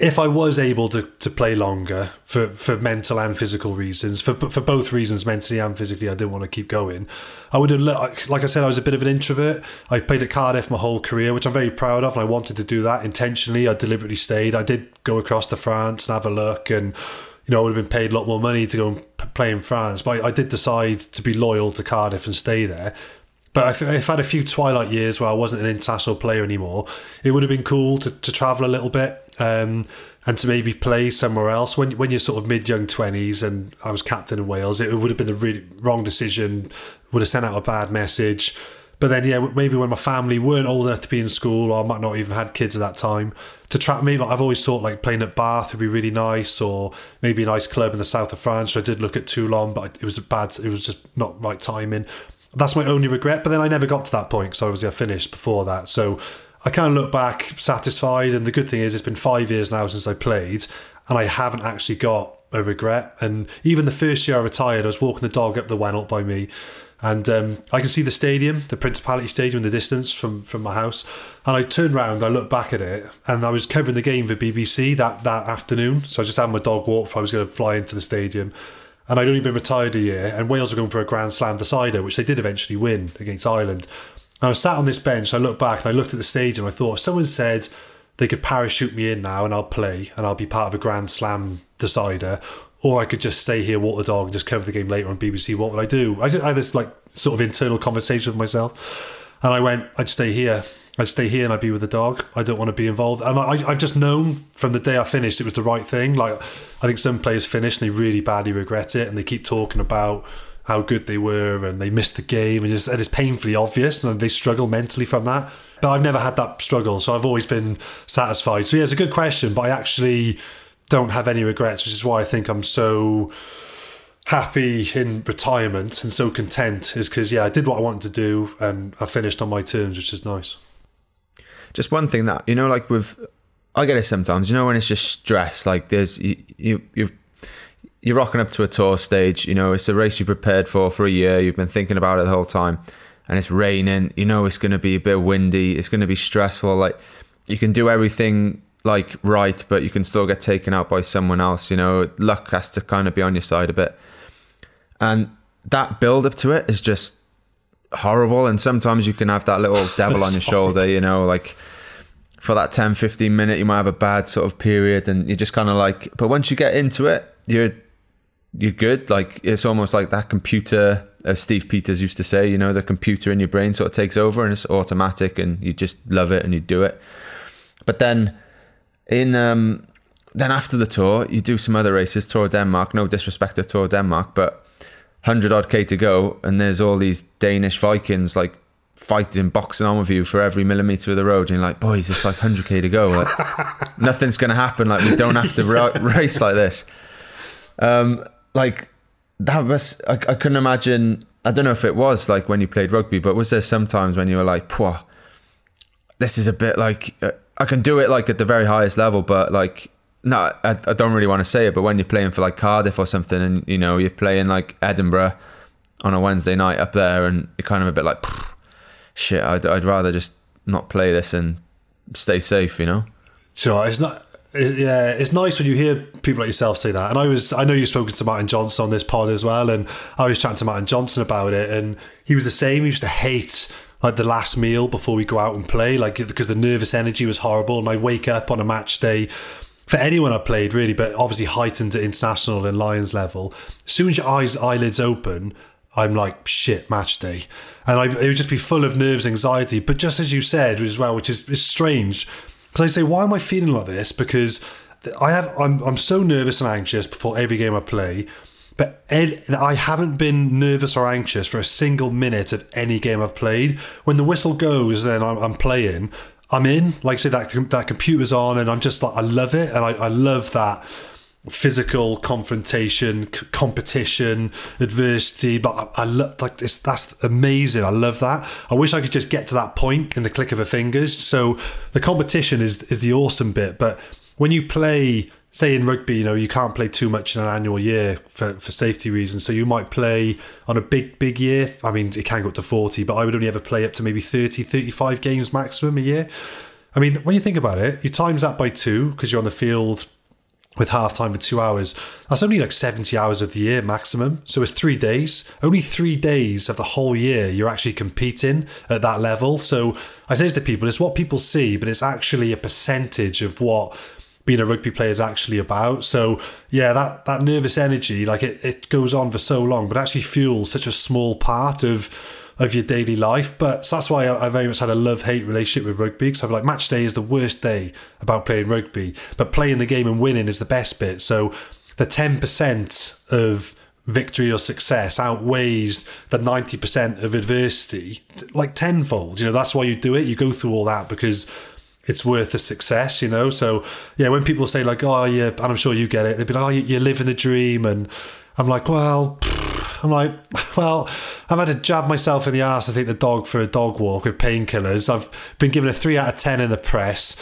if I was able to, to play longer for, for mental and physical reasons, for for both reasons, mentally and physically, I didn't want to keep going. I would have, like I said, I was a bit of an introvert. I played at Cardiff my whole career, which I'm very proud of, and I wanted to do that intentionally. I deliberately stayed. I did go across to France and have a look, and you know, I would have been paid a lot more money to go and play in France. But I, I did decide to be loyal to Cardiff and stay there. But if, if I had a few twilight years where I wasn't an international player anymore, it would have been cool to, to travel a little bit um, and to maybe play somewhere else. When when you're sort of mid young twenties, and I was captain in Wales, it would have been the really wrong decision. Would have sent out a bad message. But then, yeah, maybe when my family weren't old enough to be in school, or I might not even had kids at that time, to trap me, like I've always thought, like playing at Bath would be really nice, or maybe a nice club in the south of France. So I did look at Toulon, but it was a bad. It was just not right timing. That's my only regret. But then I never got to that point because obviously I finished before that. So I kind of look back satisfied. And the good thing is, it's been five years now since I played, and I haven't actually got a regret. And even the first year I retired, I was walking the dog up the Wenallt by me. And um, I can see the stadium, the Principality Stadium in the distance from, from my house. And I turned around, I looked back at it, and I was covering the game for BBC that, that afternoon. So I just had my dog walk before I was going to fly into the stadium and I'd only been retired a year, and Wales were going for a Grand Slam decider, which they did eventually win against Ireland. And I was sat on this bench, I looked back and I looked at the stage and I thought, if someone said they could parachute me in now and I'll play and I'll be part of a Grand Slam decider, or I could just stay here, walk the dog, and just cover the game later on BBC, what would I do? I, just, I had this like sort of internal conversation with myself, and I went, I'd stay here. I'd stay here and I'd be with the dog. I don't want to be involved. And I, I've just known from the day I finished it was the right thing. Like I think some players finish and they really badly regret it, and they keep talking about how good they were and they missed the game, and it's, and it's painfully obvious, and they struggle mentally from that. But I've never had that struggle, so I've always been satisfied. So yeah, it's a good question, but I actually don't have any regrets, which is why I think I'm so happy in retirement and so content is because yeah i did what i wanted to do and i finished on my terms which is nice just one thing that you know, like with, I get it sometimes. You know, when it's just stress, like there's you you you you're rocking up to a tour stage. You know, it's a race you prepared for for a year. You've been thinking about it the whole time, and it's raining. You know, it's going to be a bit windy. It's going to be stressful. Like you can do everything like right, but you can still get taken out by someone else. You know, luck has to kind of be on your side a bit, and that build up to it is just horrible and sometimes you can have that little <laughs> devil on your shoulder you know like for that 10 15 minute you might have a bad sort of period and you're just kind of like but once you get into it you're you're good. Like it's almost like that computer as steve peters used to say you know the computer in your brain sort of takes over and it's automatic and you just love it and you do it. But then in um then after the tour you do some other races tour denmark no disrespect to tour denmark but hundred odd k to go, and there's all these Danish Vikings like fighting, boxing on with you for every millimeter of the road, and you're like, boys, it's like hundred k to go. Like <laughs> nothing's gonna happen. Like we don't have to race like this. Um, like that was I, I couldn't imagine. I don't know if it was like when you played rugby, but was there sometimes when you were like, "Poor, this is a bit like uh, I can do it like at the very highest level, but like no, I, I don't really want to say it, but when you're playing for like Cardiff or something, and you know you're playing like Edinburgh on a Wednesday night up there, and you're kind of a bit like, shit, I'd, I'd rather just not play this and stay safe, you know. Sure, it's not. it- yeah, it's nice when you hear people like yourself say that. And I was, I know you've spoken to Martin Johnson on this pod as well, and I was chatting to Martin Johnson about it, and he was the same. He used to hate like the last meal before we go out and play, like because the nervous energy was horrible. And I wake up on a match day. For anyone I played, really, but obviously heightened at international and Lions level. As soon as your eyes eyelids open, I'm like shit match day, and I, it would just be full of nerves, anxiety. But just as you said as well, which is, is strange, because I say, why am I feeling like this? Because I have, I'm, I'm so nervous and anxious before every game I play. But I haven't been nervous or anxious for a single minute of any game I've played. When the whistle goes, then I'm playing. I'm in. Like I say, that that computer's on, and I'm just like, I love it, and I, I love that physical confrontation, c- competition, adversity. But I, I love like this. That's amazing. I love that. I wish I could just get to that point in the click of a fingers. So the competition is is the awesome bit. But when you play, say in rugby, you know you can't play too much in an annual year for for safety reasons. So you might play on a big big year. I mean, it can go up to forty, but I would only ever play up to maybe 30, 35 games maximum a year. I mean, when you think about it, you times that by two because you're on the field with half time for two hours. That's only like 70 hours of the year maximum. So it's three days. Only three days of the whole year you're actually competing at that level. So I say to people, it's what people see, but it's actually a percentage of what being a rugby player is actually about. So yeah, that, that nervous energy, like it, it goes on for so long, but actually fuels such a small part of of your daily life. But so that's why I, I very much had a love hate relationship with rugby because I'm like, match day is the worst day about playing rugby, but playing the game and winning is the best bit. So the 10% of victory or success outweighs the 90% of adversity like tenfold. You know, that's why you do it. You go through all that because it's worth the success, you know. So yeah, when people say like, "Oh, yeah," and I'm sure you get it, they'd be like, "Oh, you're living the dream," and I'm like, "Well." <sighs> I'm like, <laughs> well, I've had to jab myself in the ass to take the dog for a dog walk with painkillers. I've been given a three out of ten in the press.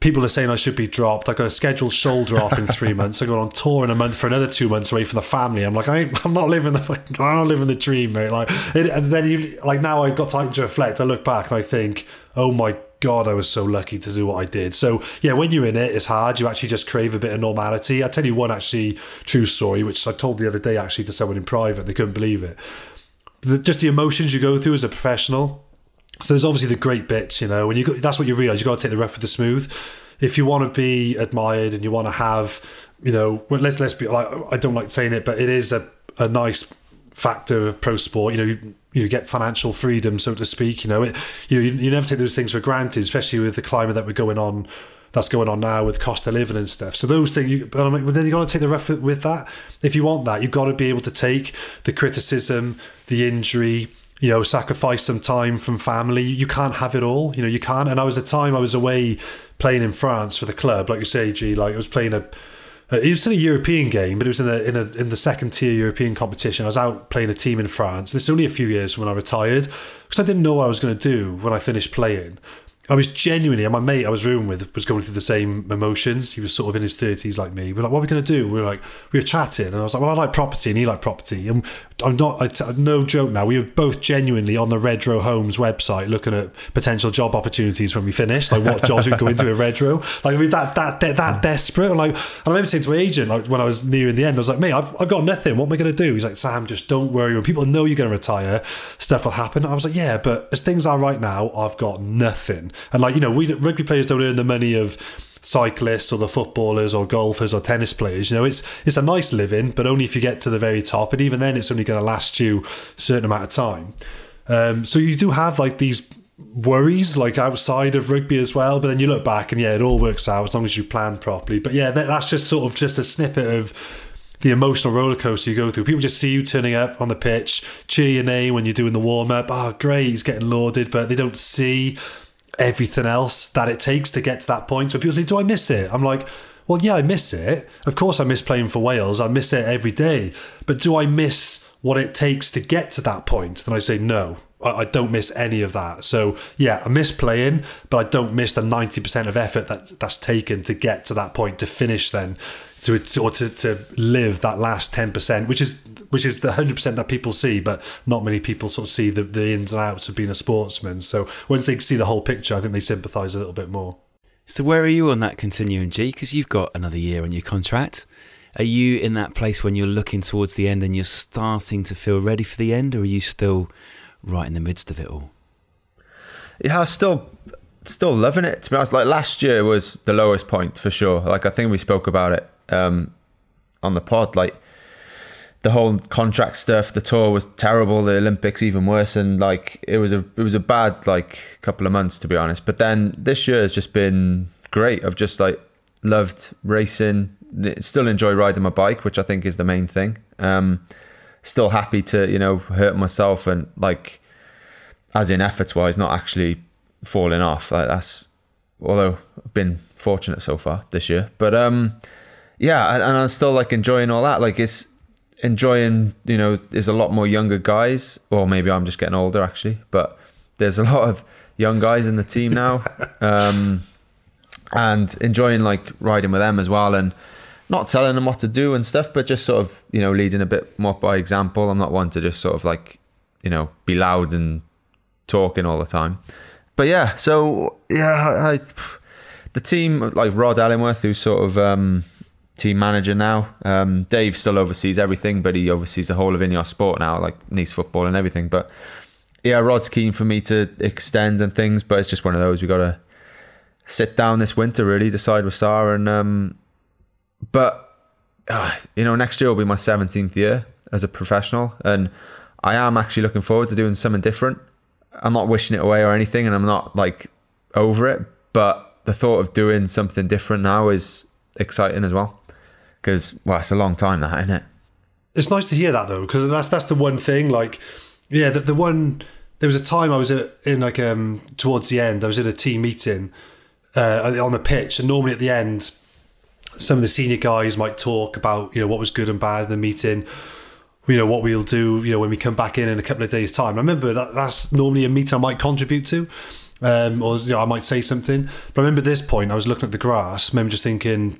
People are saying I should be dropped. I've got a scheduled shoulder <laughs> op in three months. I go on tour in a month for another two months away from the family. I'm like, I ain't, I'm not living the, <laughs> I'm not living the dream, mate. Like, it, and then you, like now I've got time to reflect. I look back and I think, oh my God, I was so lucky to do what I did. So yeah, when you're in it, it's hard. You actually just crave a bit of normality. I'll tell you one actually true story, which I told the other day actually to someone in private. They couldn't believe it. The, just the emotions you go through as a professional. So there's obviously the great bits, you know, when you go, that's what you realize. You've got to take the rough with the smooth. If you want to be admired and you want to have, you know, let's let's be like I don't like saying it, but it is a, a nice factor of pro sport. You know, you, get financial freedom, so to speak. You know, it, you you, never take those things for granted, especially with the climate that we're going on. That's going on now with cost of living and stuff. So those things, you, but then you got to take the rough with that. If you want that, you've got to be able to take the criticism, the injury, you know, sacrifice some time from family. You can't have it all. You know, you can't. And I was a time I was away playing in France for the club, like you say, G. Like I was playing a. Uh, it was in a European game, but it was in a, in a in the second tier European competition. I was out playing a team in France. This is only a few years when I retired because I didn't know what I was going to do when I finished playing. I was genuinely, and my mate I was rooming with was going through the same emotions. He was sort of in his thirties like me. We're like, what are we going to do? We were like, we were chatting, and I was like, well, I like property, and he liked property. And I'm not, I t- no joke now. We were both genuinely on the Redrow Homes website looking at potential job opportunities when we finished, like what jobs we go into at Redrow. Like I mean, that that that, that mm. desperate. And like, and I remember saying to my agent, like when I was nearing the end, I was like, mate, I've, I've got nothing. What am I going to do? He's like, Sam, just don't worry. When people know you're going to retire, stuff will happen. I was like, yeah, but as things are right now, I've got nothing. And like, you know, we rugby players don't earn the money of cyclists or the footballers or golfers or tennis players. You know, it's it's a nice living, but only if you get to the very top. And even then, it's only going to last you a certain amount of time. Um, so you do have like these worries like outside of rugby as well but then you look back and yeah it all works out as long as you plan properly but yeah that, that's just sort of just a snippet of the emotional roller coaster you go through. People just see you turning up on the pitch, cheer your name when you're doing the warm up. Oh, great, he's getting lauded, but they don't see everything else that it takes to get to that point. So people say, Do I miss it? I'm like, Well, yeah, I miss it. Of course, I miss playing for Wales. I miss it every day. But do I miss what it takes to get to that point? Then I say, No. I don't miss any of that. So yeah, I miss playing, but I don't miss the ninety percent of effort that that's taken to get to that point to finish. Then to or to, to live that last ten percent, which is which is the hundred percent that people see, but not many people sort of see the, the ins and outs of being a sportsman. So once they see the whole picture, I think they sympathise a little bit more. So where are you on that continuum, G? Because you've got another year on your contract. Are you in that place when you're looking towards the end and you're starting to feel ready for the end, or are you still right in the midst of it all? Yeah, I still, still loving it. To be honest, like last year was the lowest point for sure. Like I think we spoke about it um, on the pod. Like the whole contract stuff, the tour was terrible. The Olympics even worse, and like it was a it was a bad like couple of months to be honest. But then this year has just been great. I've just like loved racing. Still enjoy riding my bike, which I think is the main thing. Um, still happy to you know hurt myself and like as in efforts wise, not actually falling off. Like that's although I've been fortunate so far this year, but um, yeah, and I'm still like enjoying all that. Like it's enjoying, you know, there's a lot more younger guys, or maybe I'm just getting older actually, but there's a lot of young guys in the team now. <laughs> Um, and enjoying like riding with them as well and not telling them what to do and stuff, but just sort of, you know, leading a bit more by example. I'm not one to just sort of like, you know, be loud and talking all the time. But yeah, so yeah, I, the team like Rod Ellingworth, who's sort of um, team manager now. Um, Dave still oversees everything, but he oversees the whole of Ineos Sport now, like Nice football and everything. But yeah, Rod's keen for me to extend and things, but it's just one of those we got to sit down this winter, really decide with Sarah. And um, but uh, you know, next year will be my seventeenth year as a professional, and I am actually looking forward to doing something different. I'm not wishing it away or anything, and I'm not like over it, but the thought of doing something different now is exciting as well because well, it's a long time that, isn't it? It's nice to hear that though, because that's that's the one thing. Like, yeah, that the one there was a time I was in like um towards the end, I was in a team meeting uh, on the pitch, and normally at the end, some of the senior guys might talk about you know what was good and bad in the meeting. You know what we'll do. You know when we come back in in a couple of days' time. I remember that that's normally a meet I might contribute to. Um, or you know, I might say something, but I remember this point I was looking at the grass. I remember just thinking,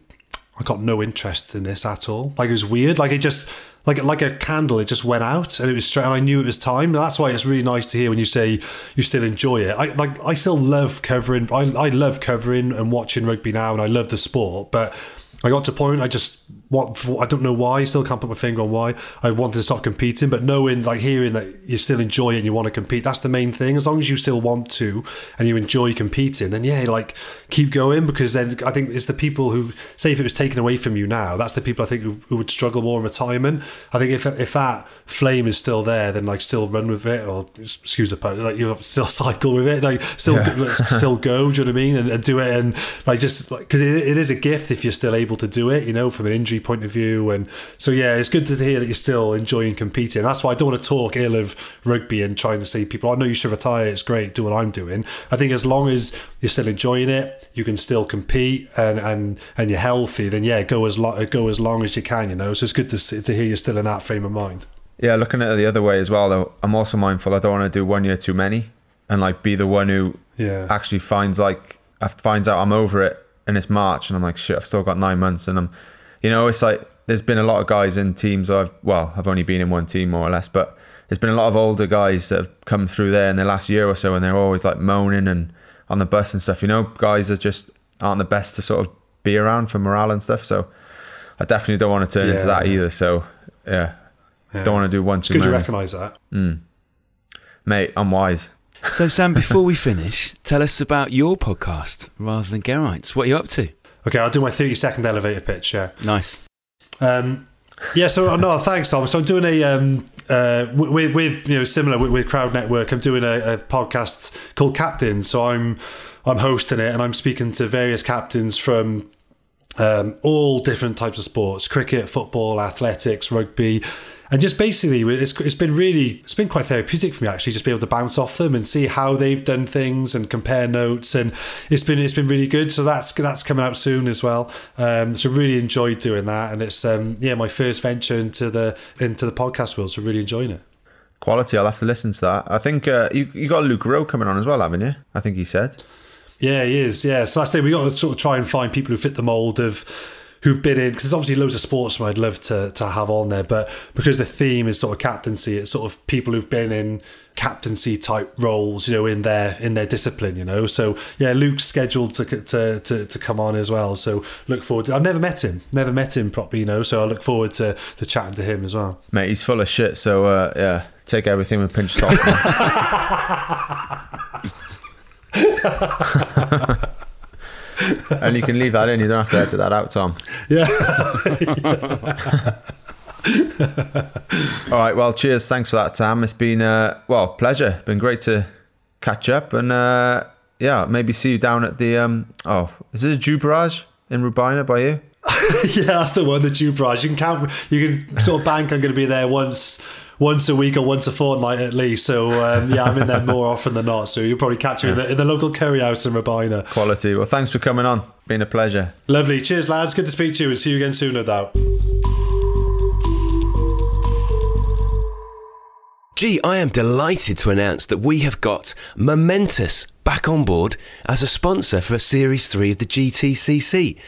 I got no interest in this at all. Like it was weird. Like it just like like a candle, it just went out, and it was straight. And I knew it was time. That's why it's really nice to hear when you say you still enjoy it. I like I still love covering. I I love covering and watching rugby now, and I love the sport. But I got to a point I just what I don't know why. Still can't put my finger on why. I wanted to stop competing, but knowing like hearing that you still enjoy it and you want to compete, that's the main thing. As long as you still want to and you enjoy competing, then yeah, like keep going because then I think it's the people who say if it was taken away from you now, that's the people I think who, who would struggle more in retirement. I think if if that flame is still there, then like still run with it or excuse the pun, like you still <laughs> cycle with it, like still yeah. still go. Do you know what I mean? And, and do it and like just like because it, it is a gift if you're still able to do it. You know, from an injury point of view. And so, yeah, it's good to hear that you're still enjoying competing. That's why I don't want to talk ill of rugby and trying to see people, I know you should retire. It's great. Do what I'm doing. I think as long as you're still enjoying it, you can still compete and and and you're healthy. Then yeah, go as long go as long as you can. You know, so it's good to to hear you're still in that frame of mind. Yeah, looking at it the other way as well, though, I'm also mindful I don't want to do one year too many and like be the one who yeah. actually finds like finds out I'm over it and it's March and I'm like shit, I've still got nine months and I'm you know, it's like there's been a lot of guys in teams I've well, I've only been in one team more or less, but there's been a lot of older guys that have come through there in the last year or so, and they're always like moaning and on the bus and stuff. You know, guys that just aren't the best to sort of be around for morale and stuff. So I definitely don't want to turn yeah, into that either. So yeah, yeah. don't want to do one too good many. you recognise that, mm. mate. I'm wise. So Sam, before we finish, tell us about your podcast rather than Geraint's. What are you up to? Okay, I'll do my 30 second elevator pitch. Yeah. Nice. Um, yeah, so no, thanks, Tom. So I'm doing a um, uh, with with you know similar with, with Crowd Network. I'm doing a, a, podcast called Captain. So I'm I'm hosting it, and I'm speaking to various captains from um, all different types of sports: cricket, football, athletics, rugby and just basically it's, it's been really it's been quite therapeutic for me actually just be able to bounce off them and see how they've done things and compare notes. And it's been it's been really good. So that's that's coming out soon as well. Um, so really enjoyed doing that. And it's um, yeah my first venture into the into the podcast world. So really enjoying it. Quality I'll have to listen to that. I think uh, you, you got Luke Rowe coming on as well haven't you? I think he said. Yeah he is. Yeah. So I say we got to sort of try and find people who fit the mold of who've been in because there's obviously loads of sportsmen I'd love to to have on there, but because the theme is sort of captaincy, it's sort of people who've been in captaincy type roles, you know, in their in their discipline, you know. So yeah, Luke's scheduled to to to, to come on as well. So look forward. to I've never met him, never met him properly, you know. So I look forward to to chatting to him as well. Mate, he's full of shit. So uh, yeah, take everything with a pinch of salt. <laughs> <laughs> <laughs> and you can leave that in. You don't have to edit that out, Tom. Yeah. <laughs> All right. Well, cheers. Thanks for that, Tam. It's been uh, well pleasure. Been great to catch up and uh, yeah, maybe see you down at the um. Oh, is it a Juboraj in Rhiwbina by you? <laughs> yeah, that's the one, the Juboraj. You can count. You can sort of bank. I'm going to be there once. Once a week or once a fortnight at least. So um, yeah, I'm in there more <laughs> often than not. So you'll probably catch me in, the, in the local curry house in Rhiwbina. Quality. Well, thanks for coming on. Been a pleasure. Lovely. Cheers, lads. Good to speak to you and see you again soon, no doubt. Gee, I am delighted to announce that we have got Momentous back on board as a sponsor for a Series 3 of the GTCC.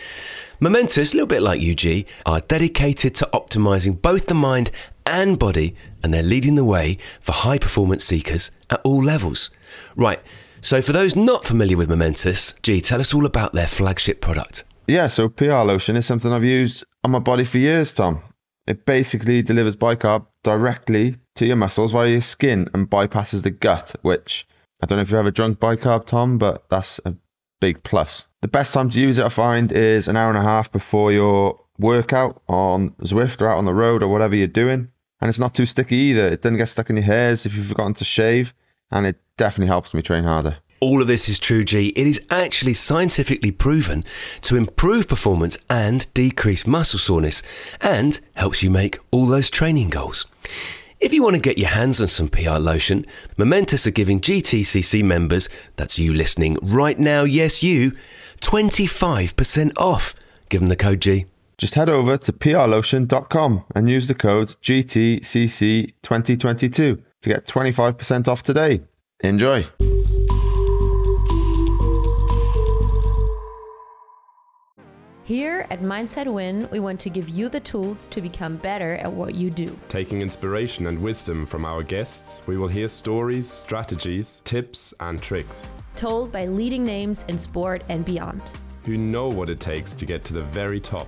Momentous, a little bit like UG, are dedicated to optimizing both the mind and body, and they're leading the way for high performance seekers at all levels. Right, so for those not familiar with Momentous, Gee, tell us all about their flagship product. Yeah, so PR lotion is something I've used on my body for years, Tom. It basically delivers bicarb directly to your muscles via your skin and bypasses the gut, which I don't know if you've ever drunk bicarb, Tom, but that's a big plus. The best time to use it, I find, is an hour and a half before your workout on Zwift or out on the road or whatever you're doing. And it's not too sticky either. It doesn't get stuck in your hairs if you've forgotten to shave. And it definitely helps me train harder. All of this is true, G. It is actually scientifically proven to improve performance and decrease muscle soreness and helps you make all those training goals. If you want to get your hands on some PR lotion, Momentous are giving GTCC members, that's you listening right now, yes, you, 25% off. Give them the code G. Just head over to prlotion.com and use the code GTCC2022 to get 25% off today. Enjoy. Here at Mindset Win, we want to give you the tools to become better at what you do. Taking inspiration and wisdom from our guests, we will hear stories, strategies, tips, and tricks. Told by leading names in sport and beyond. Who know what it takes to get to the very top.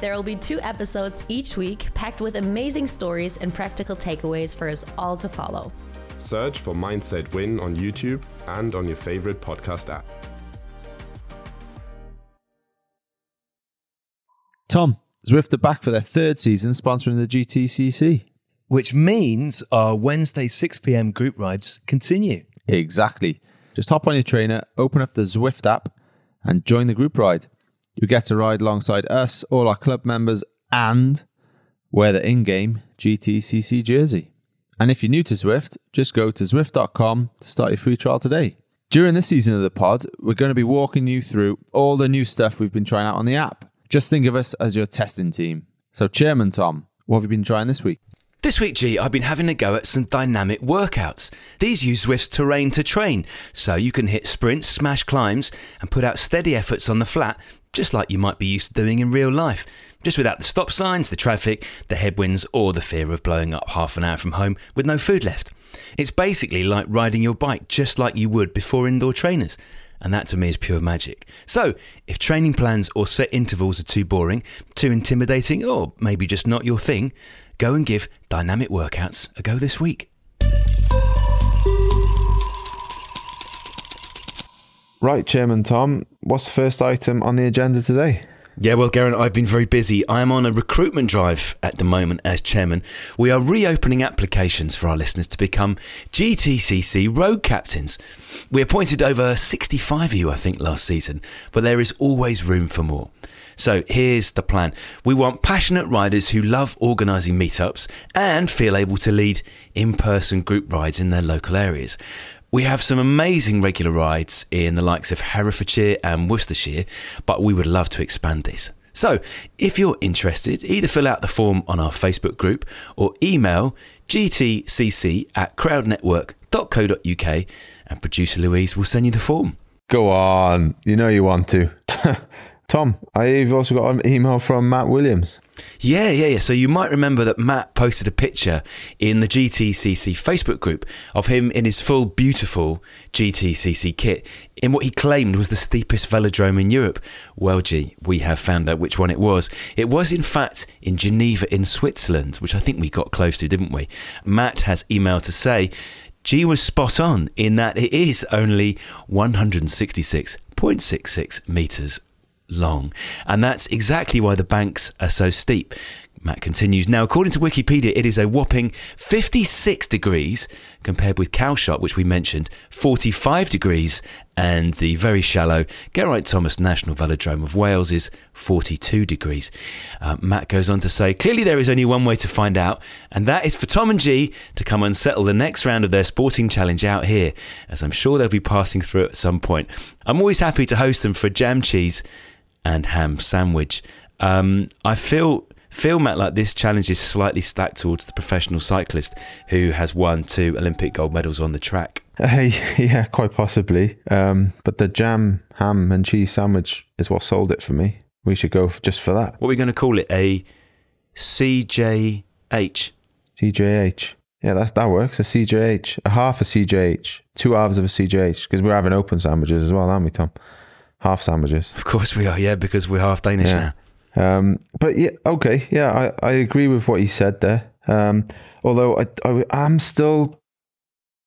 There will be two episodes each week packed with amazing stories and practical takeaways for us all to follow. Search for Mindset Win on YouTube and on your favorite podcast app. Tom, Zwift are back for their third season sponsoring the GTCC. Which means our Wednesday 6 pm group rides continue. Exactly. Just hop on your trainer, open up the Zwift app, and join the group ride. You get to ride alongside us, all our club members, and wear the in game GTCC jersey. And if you're new to Zwift, just go to Zwift.com to start your free trial today. During this season of the pod, we're going to be walking you through all the new stuff we've been trying out on the app. Just think of us as your testing team. So, Chairman Tom, what have you been trying this week? This week, G, I've been having a go at some dynamic workouts. These use Zwift's terrain to train, so you can hit sprints, smash climbs, and put out steady efforts on the flat, just like you might be used to doing in real life, just without the stop signs, the traffic, the headwinds, or the fear of blowing up half an hour from home with no food left. It's basically like riding your bike just like you would before indoor trainers. And that to me is pure magic. So, if training plans or set intervals are too boring, too intimidating, or maybe just not your thing, go and give dynamic workouts a go this week. Right, Chairman Tom, what's the first item on the agenda today? Yeah, well, Geraint, I've been very busy. I am on a recruitment drive at the moment as chairman. We are reopening applications for our listeners to become GTCC road captains. We appointed over 65 of you, I think, last season, but there is always room for more. So here's the plan. We want passionate riders who love organising meetups and feel able to lead in person group rides in their local areas. We have some amazing regular rides in the likes of Herefordshire and Worcestershire, but we would love to expand this. So, if you're interested, either fill out the form on our Facebook group or email gtcc at crowdnetwork.co.uk and producer Louise will send you the form. Go on, you know you want to. <laughs> Tom, I've also got an email from Matt Williams. Yeah, yeah, yeah. So you might remember that Matt posted a picture in the GTCC Facebook group of him in his full, beautiful GTCC kit in what he claimed was the steepest velodrome in Europe. Well, gee, we have found out which one it was. It was, in fact, in Geneva, in Switzerland, which I think we got close to, didn't we? Matt has emailed to say, G was spot on in that it is only 166.66 metres long. And that's exactly why the banks are so steep. Matt continues. Now, according to Wikipedia, it is a whopping 56 degrees compared with Calshot, which we mentioned, 45 degrees, and the very shallow Geraint Thomas National Velodrome of Wales is 42 degrees. Uh, Matt goes on to say, clearly there is only one way to find out, and that is for Tom and G to come and settle the next round of their sporting challenge out here, as I'm sure they'll be passing through at some point. I'm always happy to host them for a jam cheese and ham sandwich. Um, I feel feel Matt like this challenge is slightly stacked towards the professional cyclist who has won two Olympic gold medals on the track. Uh, <laughs> yeah, quite possibly. Um, but the jam, ham, and cheese sandwich is what sold it for me. We should go for, just for that. What are we going to call it? A CJH. CJH. Yeah, that that works. A CJH, a half a CJH, two halves of a CJH, because we're having open sandwiches as well, aren't we, Tom? Half sandwiches. Of course we are, yeah, because we're half Danish Yeah. now. Um, but yeah, okay, yeah, I, I agree with what you said there. Um, although I, I am still,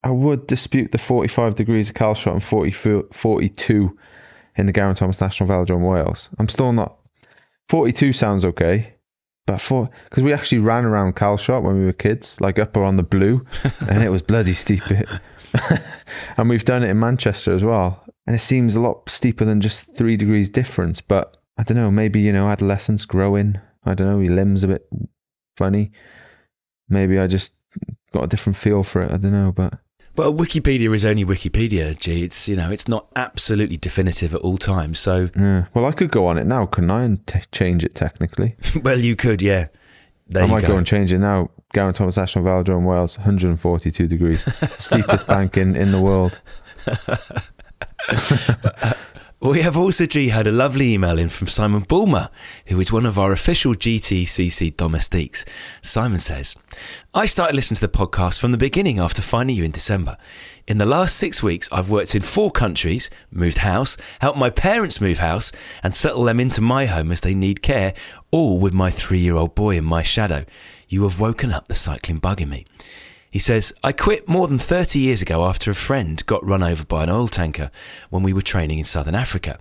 I would dispute the 45 degrees of Calshot and 40, 42 in the Geraint Thomas National Velodrome Wales. I'm still not. 42 sounds okay, but for because we actually ran around Calshot when we were kids, like up on the blue, and it was bloody steep. <laughs> <laughs> and we've done it in Manchester as well, and it seems a lot steeper than just three degrees difference. But I don't know, maybe you know, adolescence growing. I don't know, your limbs a bit funny. Maybe I just got a different feel for it. I don't know, but Well, Wikipedia is only Wikipedia, G. It's you know, it's not absolutely definitive at all times. So, yeah. Well, I could go on it now, couldn't I, and t- change it technically. <laughs> well, you could, yeah. There I might go. go. and change it now. Geraint Thomas National Velodrome Wales, 142 degrees, <laughs> steepest bank in, in the world. <laughs> <laughs> We have also, G, had a lovely email in from Simon Bulmer, who is one of our official GTCC domestiques. Simon says, I started listening to the podcast from the beginning after finding you in December. In the last six weeks, I've worked in four countries, moved house, helped my parents move house, and settle them into my home as they need care, all with my three year old boy in my shadow. You have woken up the cycling bug in me. He says, I quit more than 30 years ago after a friend got run over by an oil tanker when we were training in southern Africa.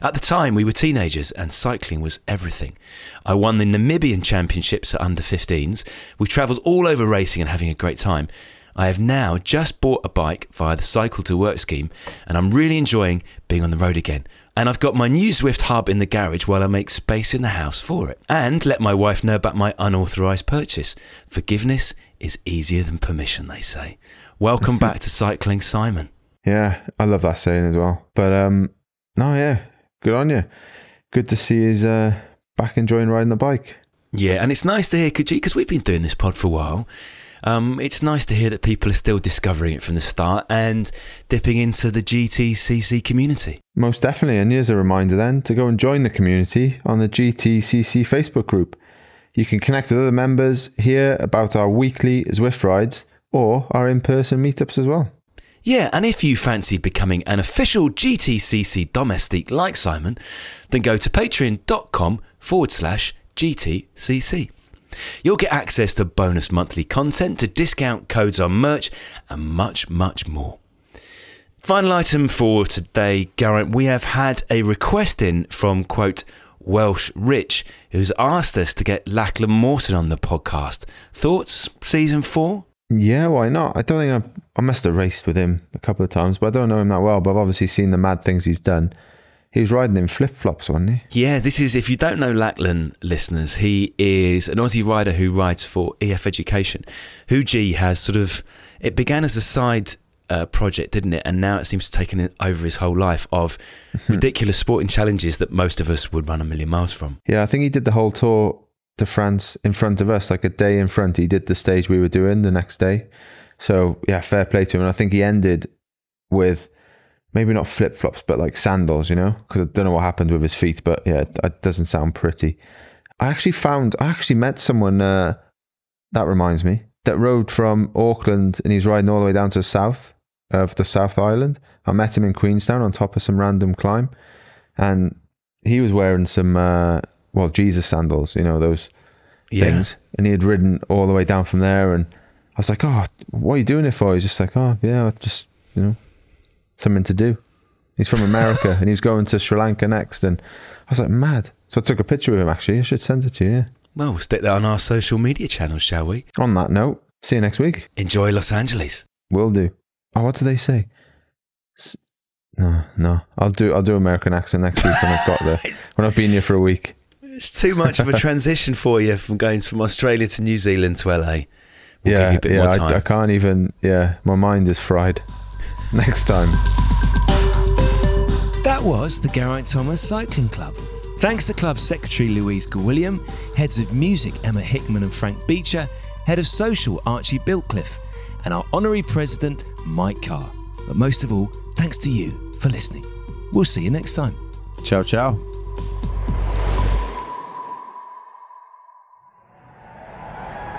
At the time, we were teenagers and cycling was everything. I won the Namibian Championships at under 15s. We travelled all over racing and having a great time. I have now just bought a bike via the Cycle to Work scheme and I'm really enjoying being on the road again. And I've got my new Zwift hub in the garage while I make space in the house for it. And let my wife know about my unauthorised purchase. Forgiveness is easier than permission, they say. Welcome back to cycling, Simon. Yeah, I love that saying as well. But um, no, yeah, good on you. Good to see he's uh, back enjoying riding the bike. Yeah, and it's nice to hear, Kaji because we've been doing this pod for a while. Um, it's nice to hear that people are still discovering it from the start and dipping into the GTCC community. Most definitely. And here's a reminder then to go and join the community on the GTCC Facebook group. You can connect with other members, hear about our weekly Zwift rides, or our in person meetups as well. Yeah, and if you fancy becoming an official GTCC domestique like Simon, then go to patreon.com forward slash GTCC. You'll get access to bonus monthly content, to discount codes on merch, and much, much more. Final item for today, Geraint. We have had a request in from, quote, Welsh Rich, who's asked us to get Lachlan Morton on the podcast. Thoughts, season four? Yeah, why not? I don't think I, I must have raced with him a couple of times, but I don't know him that well. But I've obviously seen the mad things he's done. He was riding in flip flops, wasn't he? Yeah, this is, if you don't know Lachlan listeners, he is an Aussie rider who rides for EF Education, who G has sort of, it began as a side uh, project, didn't it? And now it seems to have taken over his whole life of <laughs> ridiculous sporting challenges that most of us would run a million miles from. Yeah, I think he did the whole tour to France in front of us, like a day in front. He did the stage we were doing the next day. So yeah, fair play to him. And I think he ended with maybe not flip flops, but like sandals, you know, because I don't know what happened with his feet, but yeah, it, it doesn't sound pretty. I actually found, I actually met someone, uh, that reminds me, that rode from Auckland and he's riding all the way down to the south of the South Island. I met him in Queenstown on top of some random climb and he was wearing some, uh, well, Jesus sandals, you know, those Yeah. things. And he had ridden all the way down from there. And I was like, oh, what are you doing it for? He's just like, oh, yeah, just, you know, something to do. He's from America <laughs> and he was going to Sri Lanka next. And I was like, mad. So I took a picture of him actually. I should send it to you. Yeah. Well, we'll stick that on our social media channels, shall we? On that note, see you next week. Enjoy Los Angeles. Will do. Oh, what do they say? S- No, no. I'll do I'll do American accent next week when I've got there. <laughs> When I've been here for a week. It's too much of a <laughs> transition for you from going from Australia to New Zealand to LA. We'll yeah, give you a bit yeah. more I. I can't even. Yeah, my mind is fried. Next time. That was the Geraint Thomas Cycling Club. Thanks to club secretary Louise Gwilliam, heads of music Emma Hickman and Frank Beecher, head of social Archie Biltcliffe, and our honorary president Mike Carr. But most of all, thanks to you for listening. We'll see you next time. Ciao, ciao.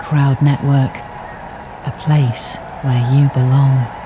Crowd Network, a place where you belong.